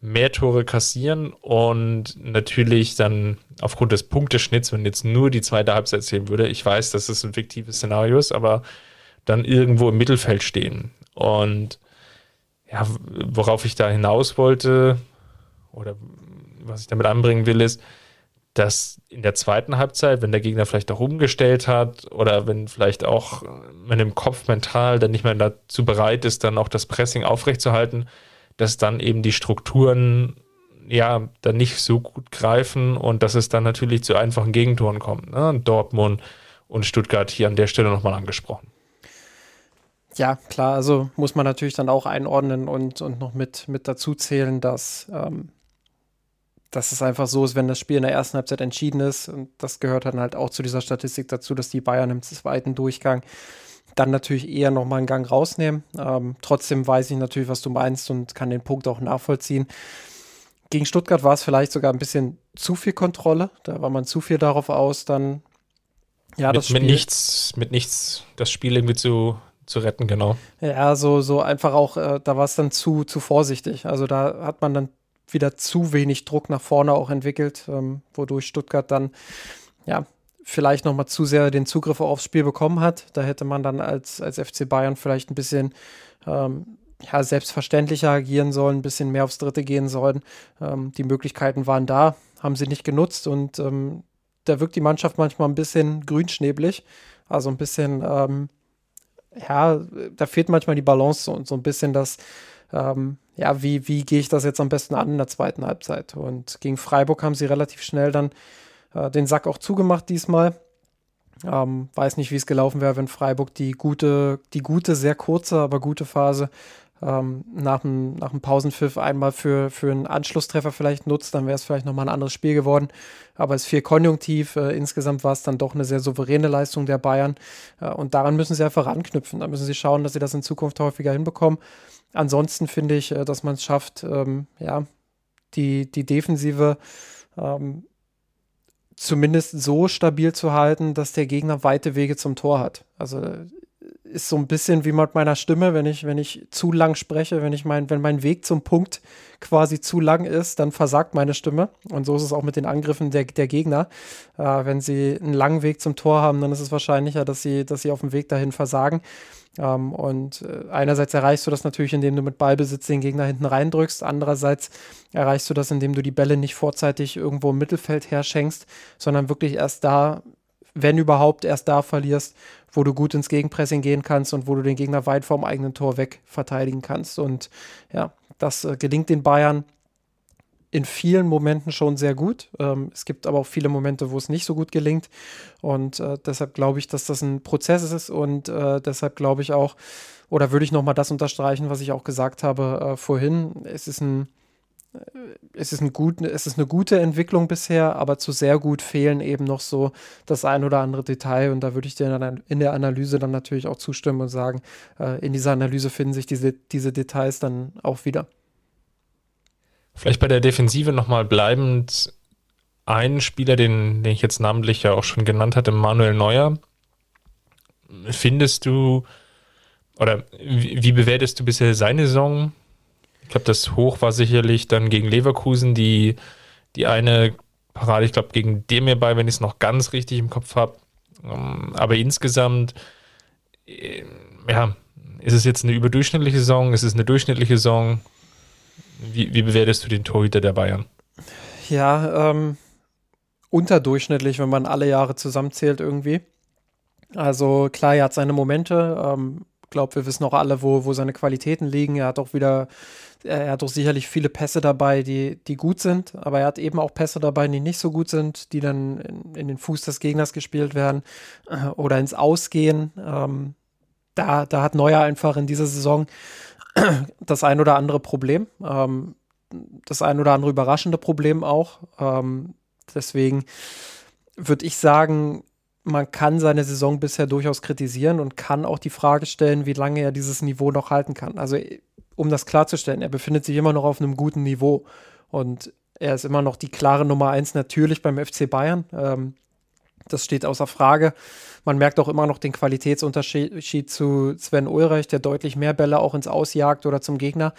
mehr Tore kassieren und natürlich dann aufgrund des Punkteschnitts, wenn jetzt nur die zweite Halbzeit zählen würde, ich weiß, dass es ein fiktives Szenario ist, aber dann irgendwo im Mittelfeld stehen. Und ja, worauf ich da hinaus wollte, oder was ich damit anbringen will, ist, dass in der zweiten Halbzeit, wenn der Gegner vielleicht auch umgestellt hat oder wenn vielleicht auch man im Kopf mental dann nicht mehr dazu bereit ist, dann auch das Pressing aufrechtzuerhalten, dass dann eben die Strukturen ja dann nicht so gut greifen und dass es dann natürlich zu einfachen Gegentoren kommt. Ne? Dortmund und Stuttgart hier an der Stelle nochmal angesprochen. Ja, klar, also muss man natürlich dann auch einordnen und, und noch mit, mit dazu zählen, dass ähm, dass es einfach so ist, wenn das Spiel in der ersten Halbzeit entschieden ist, und das gehört dann halt auch zu dieser Statistik dazu, dass die Bayern im zweiten Durchgang dann natürlich eher nochmal einen Gang rausnehmen. Ähm, trotzdem weiß ich natürlich, was du meinst und kann den Punkt auch nachvollziehen. Gegen Stuttgart war es vielleicht sogar ein bisschen zu viel Kontrolle. Da war man zu viel darauf aus, dann ja, mit, das Spiel. Mit nichts, mit nichts das Spiel irgendwie zu, zu retten, genau. Ja, so, so einfach auch, äh, da war es dann zu, zu vorsichtig. Also da hat man dann wieder zu wenig Druck nach vorne auch entwickelt, ähm, wodurch Stuttgart dann ja vielleicht noch mal zu sehr den Zugriff aufs Spiel bekommen hat. Da hätte man dann als, als FC Bayern vielleicht ein bisschen ähm, ja, selbstverständlicher agieren sollen, ein bisschen mehr aufs Dritte gehen sollen. Ähm, die Möglichkeiten waren da, haben sie nicht genutzt und ähm, da wirkt die Mannschaft manchmal ein bisschen grünschneblig. Also ein bisschen, ähm, ja, da fehlt manchmal die Balance und so ein bisschen das, ähm, ja, wie, wie gehe ich das jetzt am besten an in der zweiten Halbzeit? Und gegen Freiburg haben sie relativ schnell dann äh, den Sack auch zugemacht diesmal. Ähm, weiß nicht, wie es gelaufen wäre, wenn Freiburg die gute, die gute, sehr kurze, aber gute Phase ähm, nach, dem, nach dem Pausenpfiff einmal für, für einen Anschlusstreffer vielleicht nutzt, dann wäre es vielleicht nochmal ein anderes Spiel geworden. Aber es ist viel konjunktiv. Äh, insgesamt war es dann doch eine sehr souveräne Leistung der Bayern. Äh, und daran müssen sie einfach anknüpfen. Da müssen sie schauen, dass sie das in Zukunft häufiger hinbekommen. Ansonsten finde ich, äh, dass man es schafft, ähm, ja, die, die Defensive ähm, zumindest so stabil zu halten, dass der Gegner weite Wege zum Tor hat. Also ist so ein bisschen wie mit meiner Stimme, wenn ich, wenn ich zu lang spreche, wenn ich mein, wenn mein Weg zum Punkt quasi zu lang ist, dann versagt meine Stimme. Und so ist es auch mit den Angriffen der, der Gegner. Äh, wenn sie einen langen Weg zum Tor haben, dann ist es wahrscheinlicher, dass sie, dass sie auf dem Weg dahin versagen. Ähm, und äh, einerseits erreichst du das natürlich, indem du mit Ballbesitz den Gegner hinten reindrückst. Andererseits erreichst du das, indem du die Bälle nicht vorzeitig irgendwo im Mittelfeld herschenkst, sondern wirklich erst da, wenn überhaupt, erst da verlierst, wo du gut ins Gegenpressing gehen kannst und wo du den Gegner weit vom eigenen Tor weg verteidigen kannst. Und ja, das äh, gelingt den Bayern in vielen Momenten schon sehr gut. Ähm, es gibt aber auch viele Momente, wo es nicht so gut gelingt. Und äh, deshalb glaube ich, dass das ein Prozess ist. Und äh, deshalb glaube ich auch, oder würde ich nochmal das unterstreichen, was ich auch gesagt habe äh, vorhin. Es ist ein es ist, ein gut, es ist eine gute Entwicklung bisher, aber zu sehr gut fehlen eben noch so das ein oder andere Detail. Und da würde ich dir in der Analyse dann natürlich auch zustimmen und sagen, äh, in dieser Analyse finden sich diese, diese Details dann auch wieder. Vielleicht bei der Defensive nochmal bleibend. Ein Spieler, den, den ich jetzt namentlich ja auch schon genannt hatte, Manuel Neuer. Findest du, oder wie, wie bewertest du bisher seine Saison? Ich glaube, das Hoch war sicherlich dann gegen Leverkusen, die, die eine Parade, ich glaube, gegen Demir bei, wenn ich es noch ganz richtig im Kopf habe. Ähm, aber insgesamt, äh, ja, ist es jetzt eine überdurchschnittliche Saison? Ist es eine durchschnittliche Saison? Wie, wie bewertest du den Torhüter der Bayern? Ja, ähm, unterdurchschnittlich, wenn man alle Jahre zusammenzählt irgendwie. Also klar, er hat seine Momente. Ähm, glaube, wir wissen auch alle, wo, wo seine Qualitäten liegen. Er hat auch wieder er hat doch sicherlich viele Pässe dabei, die, die gut sind, aber er hat eben auch Pässe dabei, die nicht so gut sind, die dann in, in den Fuß des Gegners gespielt werden äh, oder ins Ausgehen. Ähm, da, da hat Neuer einfach in dieser Saison das ein oder andere Problem, ähm, das ein oder andere überraschende Problem auch. Ähm, deswegen würde ich sagen, man kann seine Saison bisher durchaus kritisieren und kann auch die Frage stellen, wie lange er dieses Niveau noch halten kann. Also um das klarzustellen, er befindet sich immer noch auf einem guten Niveau und er ist immer noch die klare Nummer eins natürlich beim FC Bayern. Ähm, das steht außer Frage. Man merkt auch immer noch den Qualitätsunterschied zu Sven Ulreich, der deutlich mehr Bälle auch ins Ausjagt oder zum Gegner.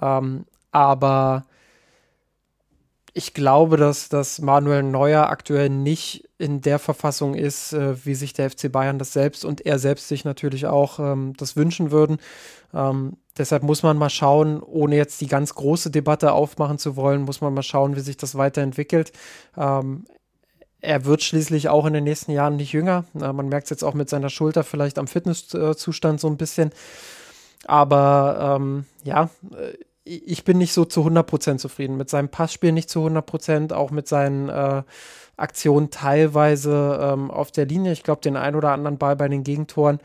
Ähm, aber ich glaube, dass, dass Manuel Neuer aktuell nicht in der Verfassung ist, äh, wie sich der FC Bayern das selbst und er selbst sich natürlich auch ähm, das wünschen würden. Ähm, deshalb muss man mal schauen, ohne jetzt die ganz große Debatte aufmachen zu wollen, muss man mal schauen, wie sich das weiterentwickelt. Ähm, er wird schließlich auch in den nächsten Jahren nicht jünger. Äh, man merkt es jetzt auch mit seiner Schulter vielleicht am Fitnesszustand so ein bisschen. Aber ähm, ja, äh, ich bin nicht so zu 100% zufrieden. Mit seinem Passspiel nicht zu 100%, auch mit seinen äh, Aktionen teilweise ähm, auf der Linie. Ich glaube, den ein oder anderen Ball bei den Gegentoren,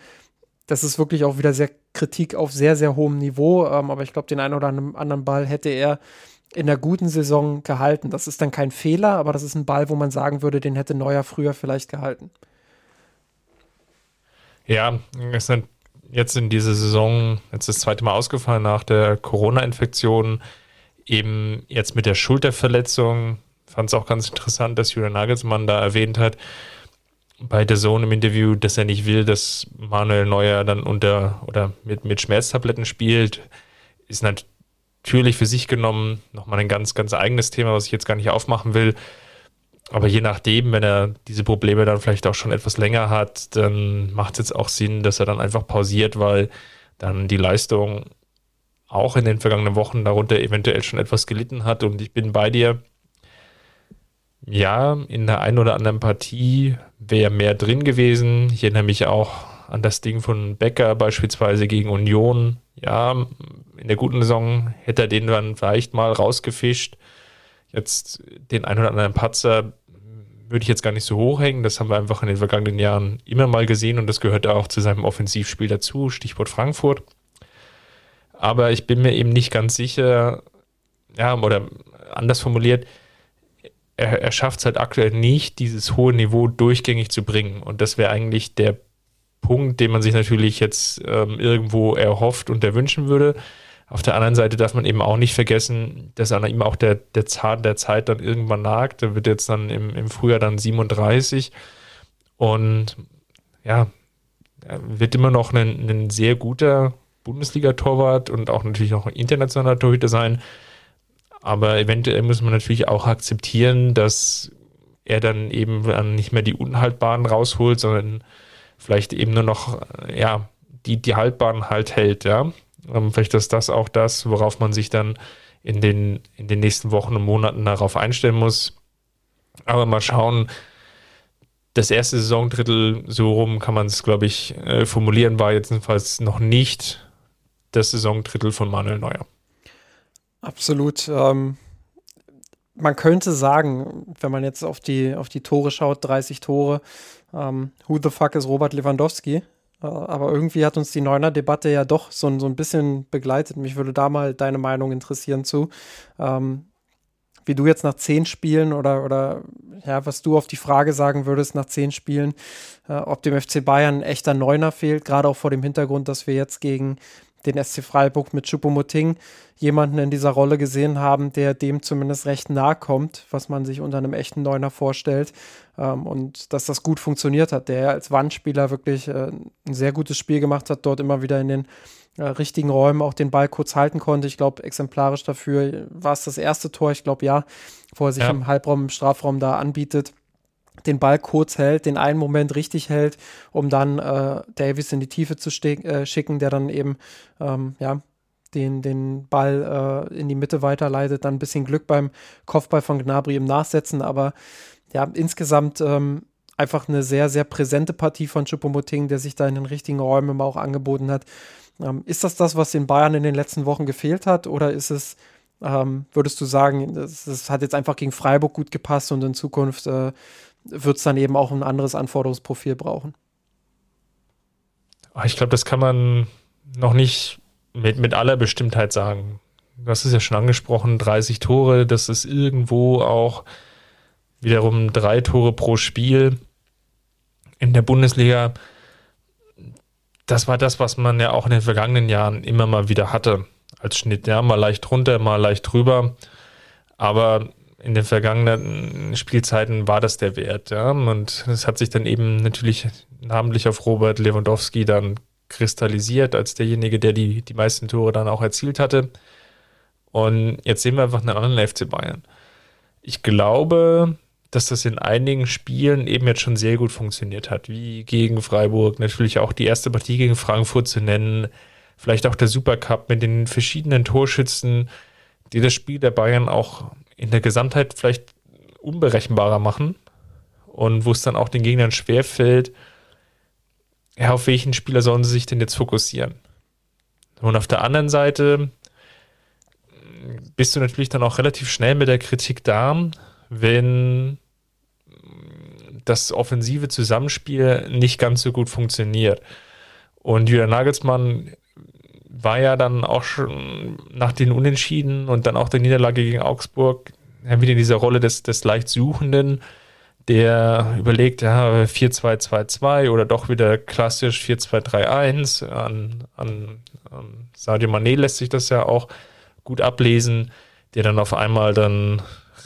das ist wirklich auch wieder sehr Kritik auf sehr, sehr hohem Niveau. Ähm, aber ich glaube, den einen oder anderen Ball hätte er in der guten Saison gehalten. Das ist dann kein Fehler, aber das ist ein Ball, wo man sagen würde, den hätte Neuer früher vielleicht gehalten. Ja, es sind jetzt in dieser Saison, jetzt das zweite Mal ausgefallen nach der Corona-Infektion, eben jetzt mit der Schulterverletzung. Fand es auch ganz interessant, dass Julian Nagelsmann da erwähnt hat, bei der Sohn im Interview, dass er nicht will, dass Manuel Neuer dann unter oder mit, mit Schmerztabletten spielt, ist natürlich für sich genommen nochmal ein ganz, ganz eigenes Thema, was ich jetzt gar nicht aufmachen will. Aber je nachdem, wenn er diese Probleme dann vielleicht auch schon etwas länger hat, dann macht es jetzt auch Sinn, dass er dann einfach pausiert, weil dann die Leistung auch in den vergangenen Wochen darunter eventuell schon etwas gelitten hat. Und ich bin bei dir. Ja, in der einen oder anderen Partie wäre mehr drin gewesen. Ich erinnere mich auch an das Ding von Becker beispielsweise gegen Union. Ja, in der guten Saison hätte er den dann vielleicht mal rausgefischt. Jetzt den einen oder anderen Patzer würde ich jetzt gar nicht so hochhängen. Das haben wir einfach in den vergangenen Jahren immer mal gesehen und das gehört auch zu seinem Offensivspiel dazu. Stichwort Frankfurt. Aber ich bin mir eben nicht ganz sicher, ja, oder anders formuliert, er, er schafft es halt aktuell nicht, dieses hohe Niveau durchgängig zu bringen. Und das wäre eigentlich der Punkt, den man sich natürlich jetzt ähm, irgendwo erhofft und erwünschen würde. Auf der anderen Seite darf man eben auch nicht vergessen, dass an ihm auch der, der Zahn der Zeit dann irgendwann nagt. Der wird jetzt dann im, im Frühjahr dann 37. Und ja, Er wird immer noch ein, ein sehr guter Bundesliga-Torwart und auch natürlich auch ein internationaler Torhüter sein. Aber eventuell muss man natürlich auch akzeptieren, dass er dann eben nicht mehr die Unhaltbaren rausholt, sondern vielleicht eben nur noch, ja, die, die Haltbaren halt hält, ja. Ähm, vielleicht ist das auch das, worauf man sich dann in den, in den nächsten Wochen und Monaten darauf einstellen muss. Aber mal schauen, das erste Saisondrittel, so rum kann man es, glaube ich, äh, formulieren, war jedenfalls noch nicht das Saisondrittel von Manuel Neuer. Absolut. Ähm, man könnte sagen, wenn man jetzt auf die, auf die Tore schaut, 30 Tore, ähm, who the fuck ist Robert Lewandowski? Äh, aber irgendwie hat uns die Neuner-Debatte ja doch so, so ein bisschen begleitet. Mich würde da mal deine Meinung interessieren zu. Ähm, wie du jetzt nach zehn Spielen oder, oder ja, was du auf die Frage sagen würdest nach zehn Spielen, äh, ob dem FC Bayern ein echter Neuner fehlt, gerade auch vor dem Hintergrund, dass wir jetzt gegen den SC Freiburg mit Choupo-Moting jemanden in dieser Rolle gesehen haben, der dem zumindest recht nahe kommt, was man sich unter einem echten Neuner vorstellt. Ähm, und dass das gut funktioniert hat, der als Wandspieler wirklich äh, ein sehr gutes Spiel gemacht hat, dort immer wieder in den äh, richtigen Räumen auch den Ball kurz halten konnte. Ich glaube, exemplarisch dafür war es das erste Tor, ich glaube ja, wo er sich ja. im Halbraum, im Strafraum da anbietet den Ball kurz hält, den einen Moment richtig hält, um dann äh, Davis in die Tiefe zu äh, schicken, der dann eben ähm, ja, den, den Ball äh, in die Mitte weiterleitet. Dann ein bisschen Glück beim Kopfball von Gnabry im Nachsetzen, aber ja, insgesamt ähm, einfach eine sehr, sehr präsente Partie von Choupo-Moting, der sich da in den richtigen Räumen immer auch angeboten hat. Ähm, ist das das, was den Bayern in den letzten Wochen gefehlt hat oder ist es ähm, würdest du sagen, das, hat jetzt einfach gegen Freiburg gut gepasst und in Zukunft äh, wird es dann eben auch ein anderes Anforderungsprofil brauchen. Ah, ich glaube, das kann man noch nicht mit, mit aller Bestimmtheit sagen. Du hast es ja schon angesprochen, 30 Tore, das ist irgendwo auch wiederum drei Tore pro Spiel in der Bundesliga. Das war das, was man ja auch in den vergangenen Jahren immer mal wieder hatte als Schnitt. Ja, mal leicht runter, mal leicht drüber. Aber in den vergangenen Spielzeiten war das der Wert. Ja? Und es hat sich dann eben natürlich namentlich auf Robert Lewandowski dann kristallisiert als derjenige, der die, die meisten Tore dann auch erzielt hatte. Und jetzt sehen wir einfach einen anderen FC Bayern. Ich glaube, dass das in einigen Spielen eben jetzt schon sehr gut funktioniert hat, wie gegen Freiburg, natürlich auch die erste Partie gegen Frankfurt zu nennen, vielleicht auch der Supercup mit den verschiedenen Torschützen, die das Spiel der Bayern auch in der Gesamtheit vielleicht unberechenbarer machen und wo es dann auch den Gegnern schwerfällt, ja, auf welchen Spieler sollen sie sich denn jetzt fokussieren? Und auf der anderen Seite bist du natürlich dann auch relativ schnell mit der Kritik da, wenn das offensive Zusammenspiel nicht ganz so gut funktioniert. Und Julian Nagelsmann war ja dann auch schon nach den Unentschieden und dann auch der Niederlage gegen Augsburg wieder in dieser Rolle des, des leicht Suchenden, der überlegt, ja, 4-2-2-2 oder doch wieder klassisch 4-2-3-1. An, an, an Sadio Mané lässt sich das ja auch gut ablesen, der dann auf einmal dann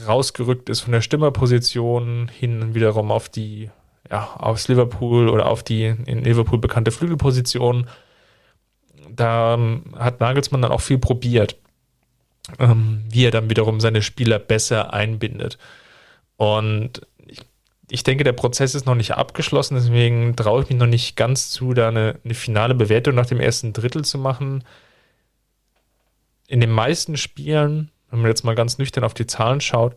rausgerückt ist von der Stimmerposition hin wiederum auf die, ja, aufs Liverpool oder auf die in Liverpool bekannte Flügelposition da ähm, hat Nagelsmann dann auch viel probiert, ähm, wie er dann wiederum seine Spieler besser einbindet. Und ich, ich, denke, der Prozess ist noch nicht abgeschlossen, deswegen traue ich mich noch nicht ganz zu, da eine, eine finale Bewertung nach dem ersten Drittel zu machen. In den meisten Spielen, wenn man jetzt mal ganz nüchtern auf die Zahlen schaut,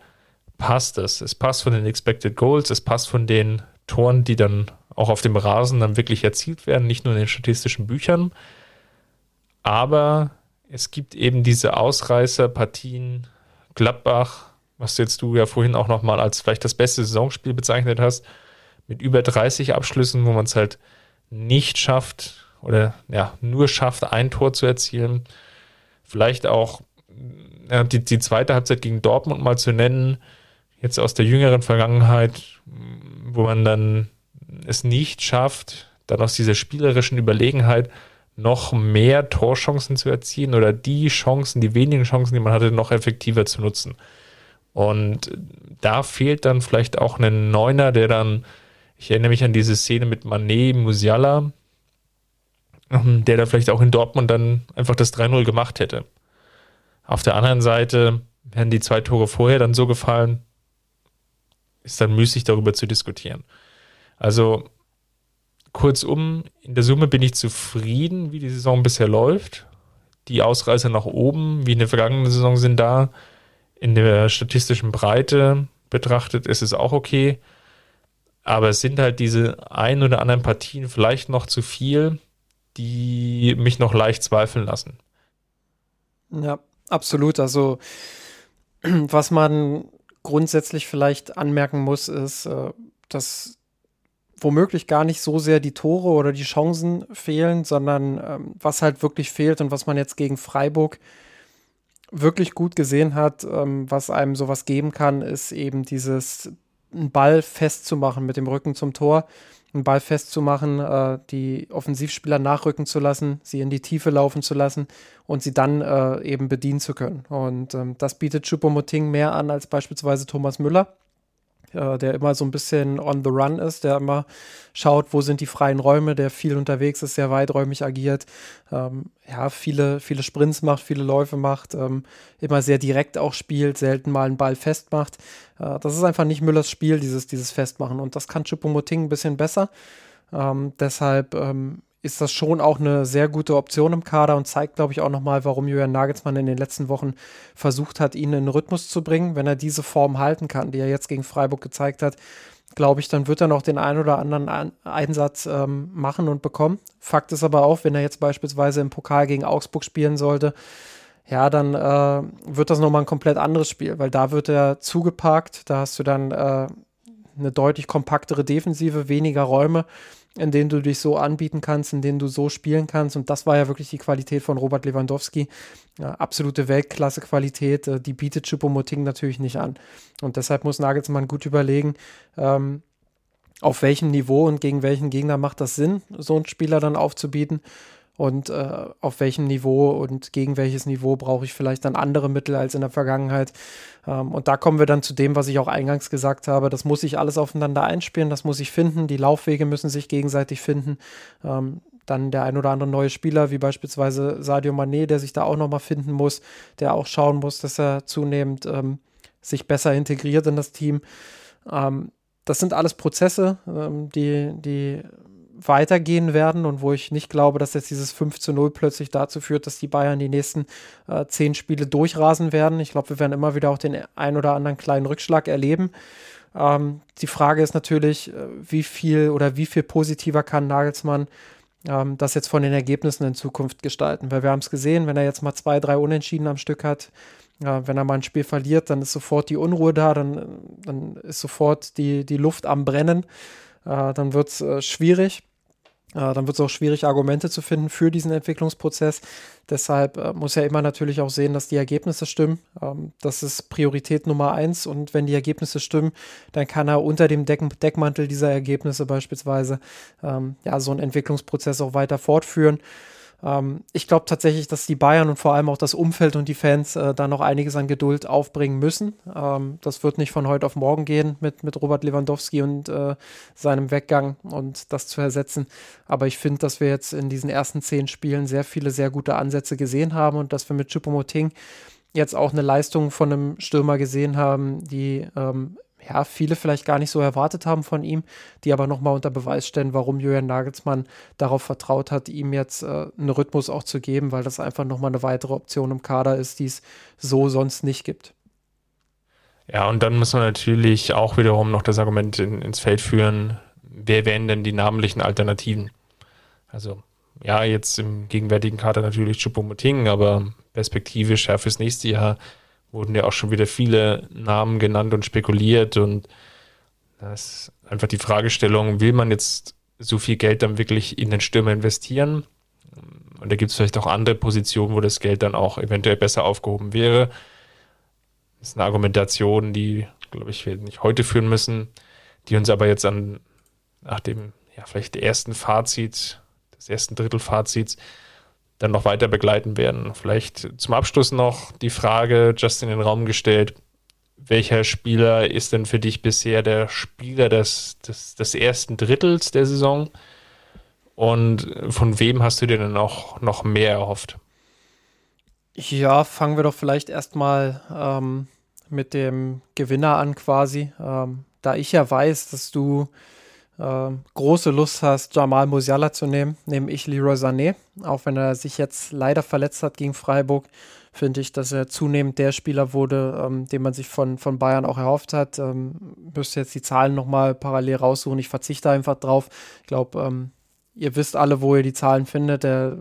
passt es. Es passt von den Expected Goals, es passt von den Toren, die dann auch auf dem Rasen dann wirklich erzielt werden, nicht nur in den statistischen Büchern. Aber es gibt eben diese Ausreißerpartien, Gladbach, was jetzt du ja vorhin auch nochmal als vielleicht das beste Saisonspiel bezeichnet hast, mit über 30 Abschlüssen, wo man es halt nicht schafft oder ja, nur schafft, ein Tor zu erzielen. Vielleicht auch ja, die, die zweite Halbzeit gegen Dortmund mal zu nennen, jetzt aus der jüngeren Vergangenheit, wo man dann es nicht schafft, dann aus dieser spielerischen Überlegenheit noch mehr Torchancen zu erzielen oder die Chancen, die wenigen Chancen, die man hatte, noch effektiver zu nutzen. Und da fehlt dann vielleicht auch ein Neuner, der dann, ich erinnere mich an diese Szene mit Manet, Musiala, ähm, der da vielleicht auch in Dortmund dann einfach das 3-0 gemacht hätte. Auf der anderen Seite wären die zwei Tore vorher dann so gefallen, ist dann müßig darüber zu diskutieren. Also kurzum, in der Summe bin ich zufrieden, wie die Saison bisher läuft. Die Ausreißer nach oben, wie in der vergangenen Saison, sind da. In der statistischen Breite betrachtet ist es auch okay. Aber es sind halt diese ein oder anderen Partien vielleicht noch zu viel, die mich noch leicht zweifeln lassen. Ja, absolut. Also, was man grundsätzlich vielleicht anmerken muss, ist, äh, dass womöglich gar nicht so sehr die Tore oder die Chancen fehlen, sondern ähm, was halt wirklich fehlt und was man jetzt gegen Freiburg wirklich gut gesehen hat, ähm, was einem sowas geben kann, ist eben dieses einen Ball festzumachen mit dem Rücken zum Tor, einen Ball festzumachen, äh, die Offensivspieler nachrücken zu lassen, sie in die Tiefe laufen zu lassen und sie dann äh, eben bedienen zu können. Und ähm, das bietet Choupo-Moting mehr an als beispielsweise Thomas Müller äh, der immer so ein bisschen on the run ist, der immer schaut, wo sind die freien Räume, der viel unterwegs ist, sehr weiträumig agiert, ähm, ja, viele, viele Sprints macht, viele Läufe macht, ähm, immer sehr direkt auch spielt, selten mal einen Ball festmacht. Äh, das ist einfach nicht Müllers Spiel, dieses, dieses Festmachen. Und das kann Choupo-Moting ein bisschen besser. Ähm, deshalb ähm, ist das schon auch eine sehr gute Option im Kader und zeigt, glaube ich, auch nochmal, warum Julian Nagelsmann in den letzten Wochen versucht hat, ihn in den Rhythmus zu bringen. Wenn er diese Form halten kann, die er jetzt gegen Freiburg gezeigt hat, glaube ich, dann wird er noch den einen oder anderen Ein Einsatz ähm, machen und bekommen. Fakt ist aber auch, wenn er jetzt beispielsweise im Pokal gegen Augsburg spielen sollte, ja, dann äh, wird das nochmal ein komplett anderes Spiel, weil da wird er zugeparkt, da hast du dann äh, eine deutlich kompaktere Defensive, weniger Räume in denen du dich so anbieten kannst, in denen du so spielen kannst. Und das war ja wirklich die Qualität von Robert Lewandowski. Ja, absolute Weltklasse-Qualität, äh, die bietet Choupo-Moting natürlich nicht an. Und deshalb muss Nagelsmann gut überlegen, ähm, auf welchem Niveau und gegen welchen Gegner macht das Sinn, so einen Spieler dann aufzubieten und äh, auf welchem Niveau und gegen welches Niveau brauche ich vielleicht dann andere Mittel als in der Vergangenheit. Ähm, und da kommen wir dann zu dem, was ich auch eingangs gesagt habe. Das muss sich alles aufeinander einspielen, das muss ich finden. Die Laufwege müssen sich gegenseitig finden. Ähm, dann der ein oder andere neue Spieler, wie beispielsweise Sadio Mané, der sich da auch nochmal finden muss, der auch schauen muss, dass er zunehmend ähm, sich besser integriert in das Team. Ähm, das sind alles Prozesse, ähm, die, die weitergehen werden und wo ich nicht glaube, dass jetzt dieses 5 zu 0 plötzlich dazu führt, dass die Bayern die nächsten äh, zehn Spiele durchrasen werden. Ich glaube, wir werden immer wieder auch den ein oder anderen kleinen Rückschlag erleben. Ähm, die Frage ist natürlich, äh, wie viel oder wie viel positiver kann Nagelsmann ähm, das jetzt von den Ergebnissen in Zukunft gestalten. Weil wir haben es gesehen, wenn er jetzt mal zwei, drei Unentschieden am Stück hat, äh, wenn er mal ein Spiel verliert, dann ist sofort die Unruhe da, dann, dann ist sofort die, die Luft am Brennen. Äh, dann wird es äh, schwierig. Äh, dann wird es auch schwierig, Argumente zu finden für diesen Entwicklungsprozess. Deshalb äh, muss er immer natürlich auch sehen, dass die Ergebnisse stimmen. Ähm, das ist Priorität Nummer eins. Und wenn die Ergebnisse stimmen, dann kann er unter dem Deck Deckmantel dieser Ergebnisse beispielsweise ähm, ja, so einen Entwicklungsprozess auch weiter fortführen. Ähm, ich glaube tatsächlich, dass die Bayern und vor allem auch das Umfeld und die Fans äh, da noch einiges an Geduld aufbringen müssen. Ähm, das wird nicht von heute auf morgen gehen mit, mit Robert Lewandowski und äh, seinem Weggang und das zu ersetzen. Aber ich finde, dass wir jetzt in diesen ersten zehn Spielen sehr viele, sehr gute Ansätze gesehen haben und dass wir mit Choupo-Moting jetzt auch eine Leistung von einem Stürmer gesehen haben, die ähm, ja, viele vielleicht gar nicht so erwartet haben von ihm, die aber nochmal unter Beweis stellen, warum Julian Nagelsmann darauf vertraut hat, ihm jetzt äh, einen Rhythmus auch zu geben, weil das einfach nochmal eine weitere Option im Kader ist, die es so sonst nicht gibt. Ja, und dann muss man natürlich auch wiederum noch das Argument in, ins Feld führen, wer wären denn die namentlichen Alternativen? Also, ja, jetzt im gegenwärtigen Kader natürlich Choupo-Moting, aber perspektivisch ja fürs nächste Jahr wurden ja auch schon wieder viele Namen genannt und spekuliert und das ist einfach die Fragestellung, will man jetzt so viel Geld dann wirklich in den Stürmer investieren? Und da gibt es vielleicht auch andere Positionen, wo das Geld dann auch eventuell besser aufgehoben wäre. Das ist eine Argumentation, die, glaube ich, wir nicht heute führen müssen, die uns aber jetzt an, nach dem, ja, vielleicht ersten Fazit, des ersten Drittelfazits, dann noch weiter begleiten werden. Vielleicht zum Abschluss noch die Frage, just in den Raum gestellt, welcher Spieler ist denn für dich bisher der Spieler des, des, des ersten Drittels der Saison? Und von wem hast du dir denn auch noch mehr erhofft? Ja, fangen wir doch vielleicht erstmal ähm, mit dem Gewinner an quasi. Ähm, da ich ja weiß, dass du äh, große Lust hast, Jamal Musiala zu nehmen, nehme ich Leroy Sané. Auch wenn er sich jetzt leider verletzt hat gegen Freiburg, finde ich, dass er zunehmend der Spieler wurde, ähm, den man sich von, von Bayern auch erhofft hat. Ähm, müsste jetzt die Zahlen nochmal parallel raussuchen. Ich verzichte einfach drauf. Ich glaube, ähm, ihr wisst alle, wo ihr die Zahlen findet. Der,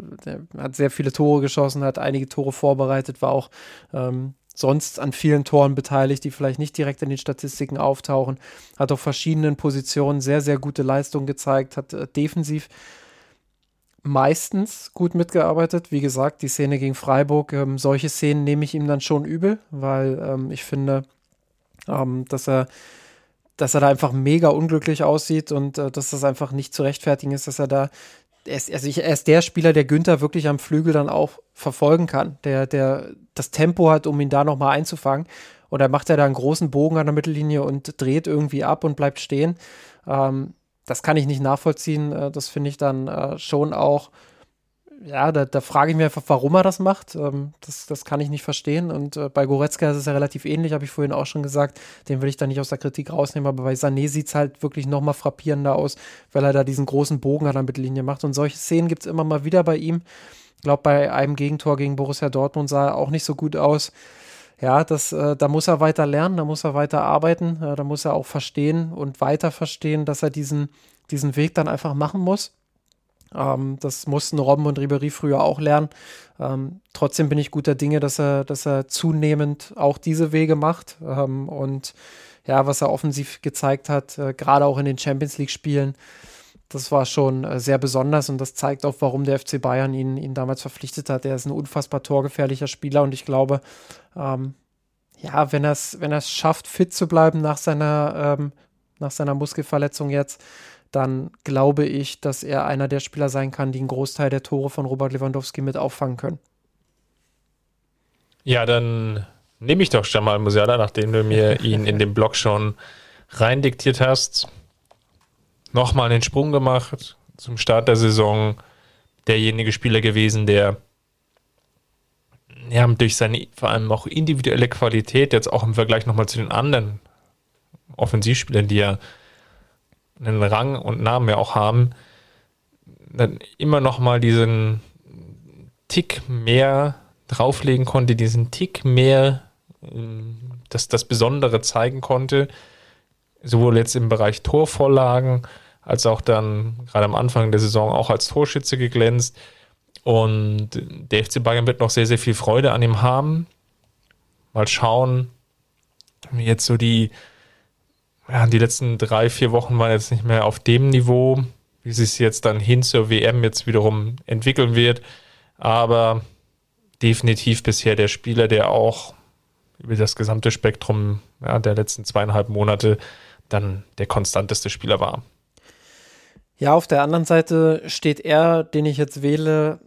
hat sehr viele Tore geschossen, hat einige Tore vorbereitet, war auch ähm, sonst an vielen Toren beteiligt, die vielleicht nicht direkt in den Statistiken auftauchen. Hat auf verschiedenen Positionen sehr, sehr gute Leistungen gezeigt, hat äh, defensiv meistens gut mitgearbeitet. Wie gesagt, die Szene gegen Freiburg, ähm, solche Szenen nehme ich ihm dann schon übel, weil ähm, ich finde, ähm, dass er dass er da einfach mega unglücklich aussieht und äh, dass das einfach nicht zu rechtfertigen ist, dass er da er ist, also ich, er ist der Spieler, der Günther wirklich am Flügel dann auch verfolgen kann, der, der das Tempo hat, um ihn da nochmal einzufangen. Und dann macht er da einen großen Bogen an der Mittellinie und dreht irgendwie ab und bleibt stehen. Ähm, das kann ich nicht nachvollziehen. Äh, das finde ich dann äh, schon auch ja, da, da frage ich mich einfach, warum er das macht. Ähm, das, das kann ich nicht verstehen. Und äh, bei Goretzka ist es ja relativ ähnlich, habe ich vorhin auch schon gesagt. Den will ich da nicht aus der Kritik rausnehmen, aber bei Sané sieht es halt wirklich noch mal frappierender aus, weil er da diesen großen Bogen an der Mittellinie macht. Und solche Szenen gibt es immer mal wieder bei ihm. Ich glaube, bei einem Gegentor gegen Borussia Dortmund sah er auch nicht so gut aus. Ja, das, äh, da muss er weiter lernen, da muss er weiter arbeiten, äh, da muss er auch verstehen und weiter verstehen, dass er diesen, diesen Weg dann einfach machen muss ähm, das mussten Robben und Ribery früher auch lernen. Ähm, trotzdem bin ich guter Dinge, dass er, dass er zunehmend auch diese Wege macht. Ähm, und ja, was er offensiv gezeigt hat, äh, gerade auch in den Champions League-Spielen, das war schon äh, sehr besonders und das zeigt auch, warum der FC Bayern ihn, ihn damals verpflichtet hat. Er ist ein unfassbar torgefährlicher Spieler und ich glaube, ähm, ja, wenn er es wenn schafft, fit zu bleiben nach seiner, ähm, nach seiner Muskelverletzung jetzt, dann glaube ich, dass er einer der Spieler sein kann, die einen Großteil der Tore von Robert Lewandowski mit auffangen können. Ja, dann nehme ich doch Jamal Musiala, nachdem du mir ihn in dem Blog schon reindiktiert hast. Nochmal den Sprung gemacht zum Start der Saison. Derjenige Spieler gewesen, der ja, durch seine vor allem auch individuelle Qualität, jetzt auch im Vergleich nochmal zu den anderen Offensivspielern, die er einen Rang und Namen ja auch haben, dann immer noch mal diesen Tick mehr drauflegen konnte, diesen Tick mehr ähm, das, das Besondere zeigen konnte, sowohl jetzt im Bereich Torvorlagen als auch dann gerade am Anfang der Saison auch als Torschütze geglänzt. Und der FC Bayern wird noch sehr, sehr viel Freude an ihm haben. Mal schauen, wie jetzt so die, ja, die letzten drei, vier Wochen waren jetzt nicht mehr auf dem Niveau, wie sich jetzt dann hin zur WM jetzt wiederum entwickeln wird. Aber definitiv bisher der Spieler, der auch über das gesamte Spektrum ja, der letzten zweieinhalb Monate dann der konstanteste Spieler war. Ja, auf der anderen Seite steht er, den ich jetzt wähle,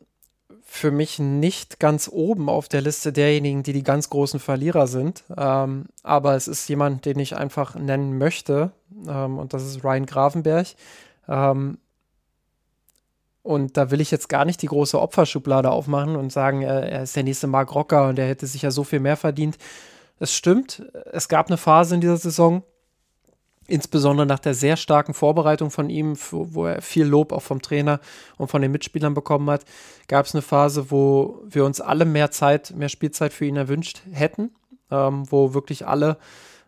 für mich nicht ganz oben auf der Liste derjenigen, die die ganz großen Verlierer sind. Ähm, aber es ist jemand, den ich einfach nennen möchte. Ähm, und das ist Ryan Gravenberg. Ähm, und da will ich jetzt gar nicht die große Opferschublade aufmachen und sagen, äh, er ist der nächste Mark Rocker und er hätte sich ja so viel mehr verdient. Es stimmt, es gab eine Phase in dieser Saison, insbesondere nach der sehr starken Vorbereitung von ihm, wo er viel Lob auch vom Trainer und von den Mitspielern bekommen hat, gab es eine Phase, wo wir uns alle mehr Zeit, mehr Spielzeit für ihn erwünscht hätten, ähm, wo wirklich alle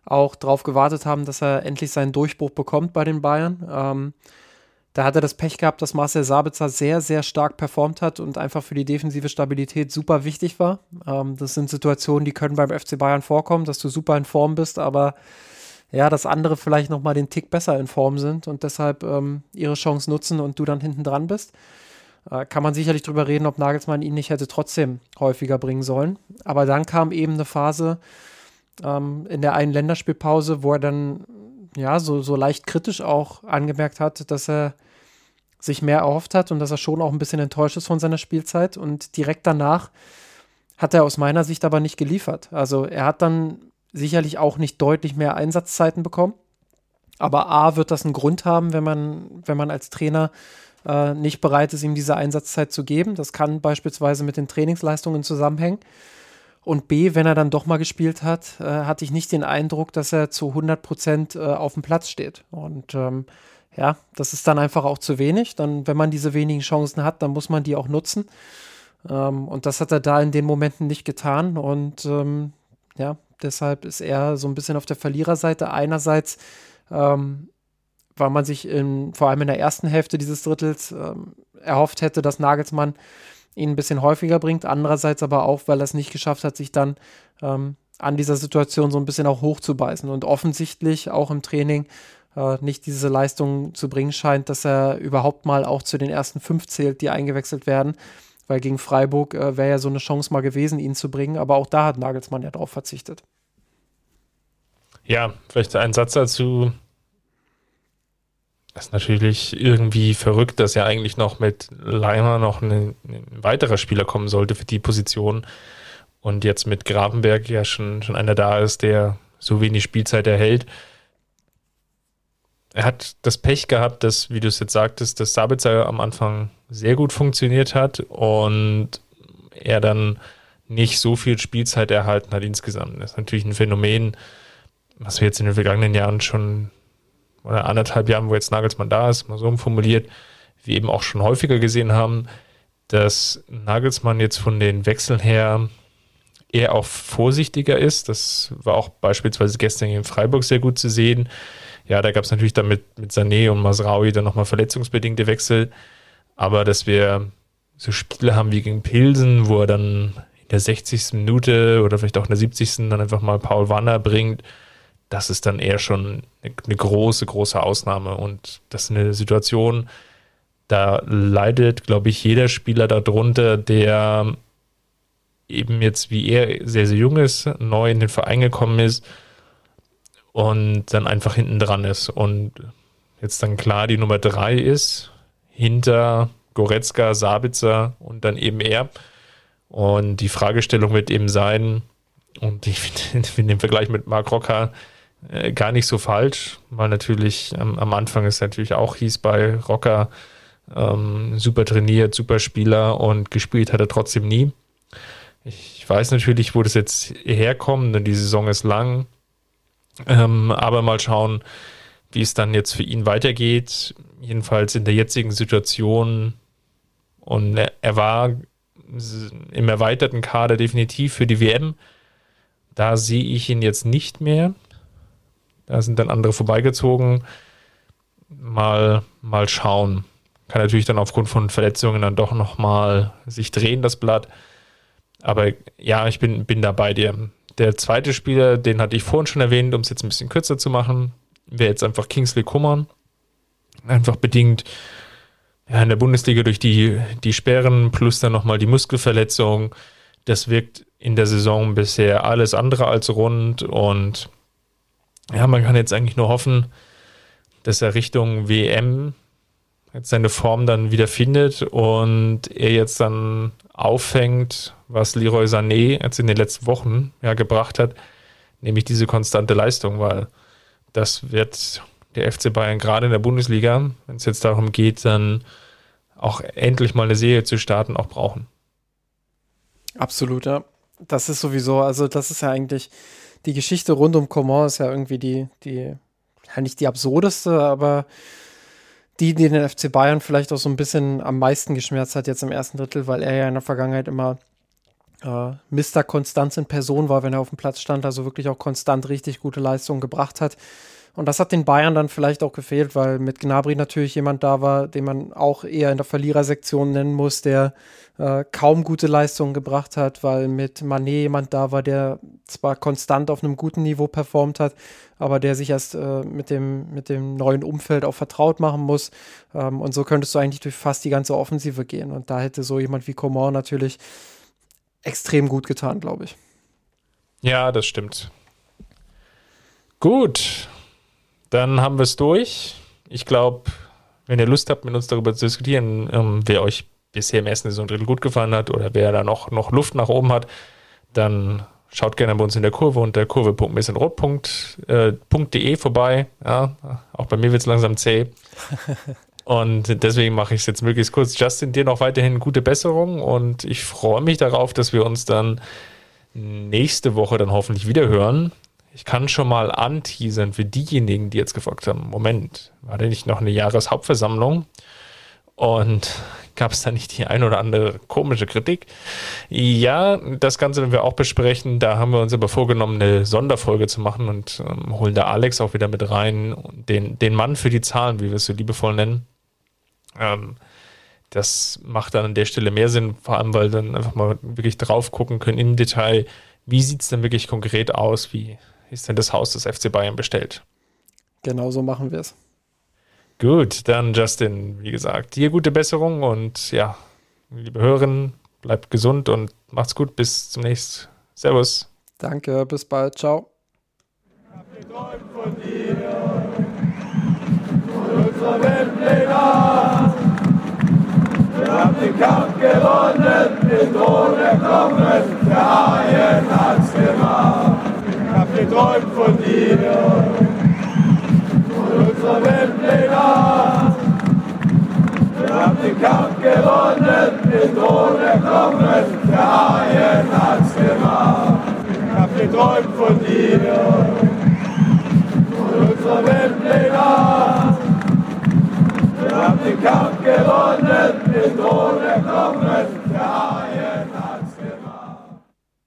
auch darauf gewartet haben, dass er endlich seinen Durchbruch bekommt bei den Bayern. Ähm, da hat er das Pech gehabt, dass Marcel Sabitzer sehr, sehr stark performt hat und einfach für die defensive Stabilität super wichtig war. Ähm, das sind Situationen, die können beim FC Bayern vorkommen, dass du super in Form bist, aber ja, dass andere vielleicht nochmal den Tick besser in Form sind und deshalb ähm, ihre Chance nutzen und du dann hinten dran bist. Äh, kann man sicherlich drüber reden, ob Nagelsmann ihn nicht hätte trotzdem häufiger bringen sollen. Aber dann kam eben eine Phase ähm, in der einen Länderspielpause, wo er dann ja so, so leicht kritisch auch angemerkt hat, dass er sich mehr erhofft hat und dass er schon auch ein bisschen enttäuscht ist von seiner Spielzeit. Und direkt danach hat er aus meiner Sicht aber nicht geliefert. Also er hat dann sicherlich auch nicht deutlich mehr Einsatzzeiten bekommen. Aber A wird das einen Grund haben, wenn man, wenn man als Trainer äh, nicht bereit ist, ihm diese Einsatzzeit zu geben. Das kann beispielsweise mit den Trainingsleistungen zusammenhängen. Und B, wenn er dann doch mal gespielt hat, äh, hatte ich nicht den Eindruck, dass er zu 100 Prozent äh, auf dem Platz steht. Und ähm, ja, das ist dann einfach auch zu wenig. Dann, wenn man diese wenigen Chancen hat, dann muss man die auch nutzen. Ähm, und das hat er da in den Momenten nicht getan. Und ähm, ja, deshalb ist er so ein bisschen auf der Verliererseite. Einerseits, ähm, weil man sich in, vor allem in der ersten Hälfte dieses Drittels ähm, erhofft hätte, dass Nagelsmann ihn ein bisschen häufiger bringt. Andererseits aber auch, weil er es nicht geschafft hat, sich dann ähm, an dieser Situation so ein bisschen auch hochzubeißen und offensichtlich auch im Training äh, nicht diese Leistung zu bringen scheint, dass er überhaupt mal auch zu den ersten fünf zählt, die eingewechselt werden. Weil gegen Freiburg äh, wäre ja so eine Chance mal gewesen, ihn zu bringen, aber auch da hat Nagelsmann ja drauf verzichtet. Ja, vielleicht ein Satz dazu. Das ist natürlich irgendwie verrückt, dass ja eigentlich noch mit Leimer noch ein, ein weiterer Spieler kommen sollte für die Position. Und jetzt mit Grabenberg ja schon, schon einer da ist, der so wenig Spielzeit erhält. Er hat das Pech gehabt, dass, wie du es jetzt sagtest, dass Sabitzer am Anfang sehr gut funktioniert hat und er dann nicht so viel Spielzeit erhalten hat insgesamt. Das ist natürlich ein Phänomen, was wir jetzt in den vergangenen Jahren schon, oder anderthalb Jahren, wo jetzt Nagelsmann da ist, mal so formuliert, wir eben auch schon häufiger gesehen haben, dass Nagelsmann jetzt von den Wechseln her eher auch vorsichtiger ist. Das war auch beispielsweise gestern in Freiburg sehr gut zu sehen. Ja, da gab es natürlich dann mit, mit Sané und Masraui dann nochmal verletzungsbedingte Wechsel. Aber dass wir so Spiele haben wie gegen Pilsen, wo er dann in der 60. Minute oder vielleicht auch in der 70. dann einfach mal Paul Wanner bringt, das ist dann eher schon eine, große, große Ausnahme. Und das ist eine Situation, da leidet, glaube ich, jeder Spieler darunter, der eben jetzt wie er sehr, sehr jung ist, neu in den Verein gekommen ist und dann einfach hinten dran ist und jetzt dann klar die Nummer drei ist, hinter Goretzka, Sabitzer und dann eben er. Und die Fragestellung wird eben sein, und ich finde den Vergleich mit Mark Rocker äh, gar nicht so falsch, weil natürlich ähm, am Anfang es natürlich auch hieß bei Rocker, ähm, super trainiert, super Spieler und gespielt hat er trotzdem nie. Ich weiß natürlich, wo das jetzt herkommt, denn die Saison ist lang. Ähm, aber mal schauen, wie es dann jetzt für ihn weitergeht. Jedenfalls in der jetzigen Situation. Und er war im erweiterten Kader definitiv für die WM. Da sehe ich ihn jetzt nicht mehr. Da sind dann andere vorbeigezogen. Mal, mal schauen. Kann natürlich dann aufgrund von Verletzungen dann doch nochmal sich drehen, das Blatt. Aber ja, ich bin, bin da bei dir. Der zweite Spieler, den hatte ich vorhin schon erwähnt, um es jetzt ein bisschen kürzer zu machen, wäre jetzt einfach Kingsley Kummern. Einfach bedingt ja, in der Bundesliga durch die, die Sperren plus dann nochmal die Muskelverletzung. Das wirkt in der Saison bisher alles andere als rund und ja, man kann jetzt eigentlich nur hoffen, dass er Richtung WM jetzt seine Form dann wieder findet und er jetzt dann auffängt, was Leroy Sané jetzt in den letzten Wochen ja gebracht hat, nämlich diese konstante Leistung, weil das wird der FC Bayern gerade in der Bundesliga, wenn es jetzt darum geht, dann auch endlich mal eine Serie zu starten, auch brauchen. Absolut, ja. Das ist sowieso, also das ist ja eigentlich die Geschichte rund um Coman ist ja irgendwie die, die, ja nicht die absurdeste, aber die, die den FC Bayern vielleicht auch so ein bisschen am meisten geschmerzt hat jetzt im ersten Drittel, weil er ja in der Vergangenheit immer äh, Mr. Konstanz in Person war, wenn er auf dem Platz stand, also wirklich auch konstant richtig gute Leistungen gebracht hat. Und das hat den Bayern dann vielleicht auch gefehlt, weil mit Gnabry natürlich jemand da war, den man auch eher in der Verlierersektion nennen muss, der äh, kaum gute Leistungen gebracht hat, weil mit Manet jemand da war, der zwar konstant auf einem guten Niveau performt hat, aber der sich erst äh, mit, dem, mit dem neuen Umfeld auch vertraut machen muss. Ähm, und so könntest du eigentlich durch fast die ganze Offensive gehen. Und da hätte so jemand wie Coman natürlich extrem gut getan, glaube ich. Ja, das stimmt. Gut, dann haben wir es durch. Ich glaube, wenn ihr Lust habt, mit uns darüber zu diskutieren, ähm, wer euch bisher im ersten Saison Drittel gut gefallen hat oder wer da noch, noch Luft nach oben hat, dann schaut gerne bei uns in der Kurve unter kurve.missenrot.de äh, vorbei. Ja, auch bei mir wird es langsam zäh. Und deswegen mache ich es jetzt möglichst kurz. Justin, dir noch weiterhin gute Besserung und ich freue mich darauf, dass wir uns dann nächste Woche dann hoffentlich wieder hören. Ich kann schon mal anteasern für diejenigen, die jetzt gefragt haben, Moment, war denn nicht noch eine Jahreshauptversammlung? Und gab es da nicht die ein oder andere komische Kritik? Ja, das Ganze werden wir auch besprechen. Da haben wir uns aber vorgenommen, eine Sonderfolge zu machen und ähm, holen da Alex auch wieder mit rein, den, den Mann für die Zahlen, wie wir es so liebevoll nennen. Ähm, das macht dann an der Stelle mehr Sinn, vor allem, weil dann einfach mal wirklich drauf gucken können im Detail, wie sieht es denn wirklich konkret aus, wie ist denn das Haus des FC Bayern bestellt. Genau so machen wir es. Gut, dann Justin, wie gesagt, dir gute Besserung und ja, liebe Hörerinnen, bleibt gesund und macht's gut. Bis zum nächsten. Servus. Danke, bis bald. Ciao. Ich hab geträumt von dir, von unserer Weltpläne. Wir haben den Kampf gewonnen, den Thron erkommen, der Haien hat's gemacht. Ich hab geträumt von dir, unserer Weltpläne. Wir haben den Kampf gewonnen, den Thron erkommen, der Haien hat's gemacht. Ich hab geträumt von dir, von unserer Weltpläne. Wir haben den Kampf gewonnen, den Thron erkommen.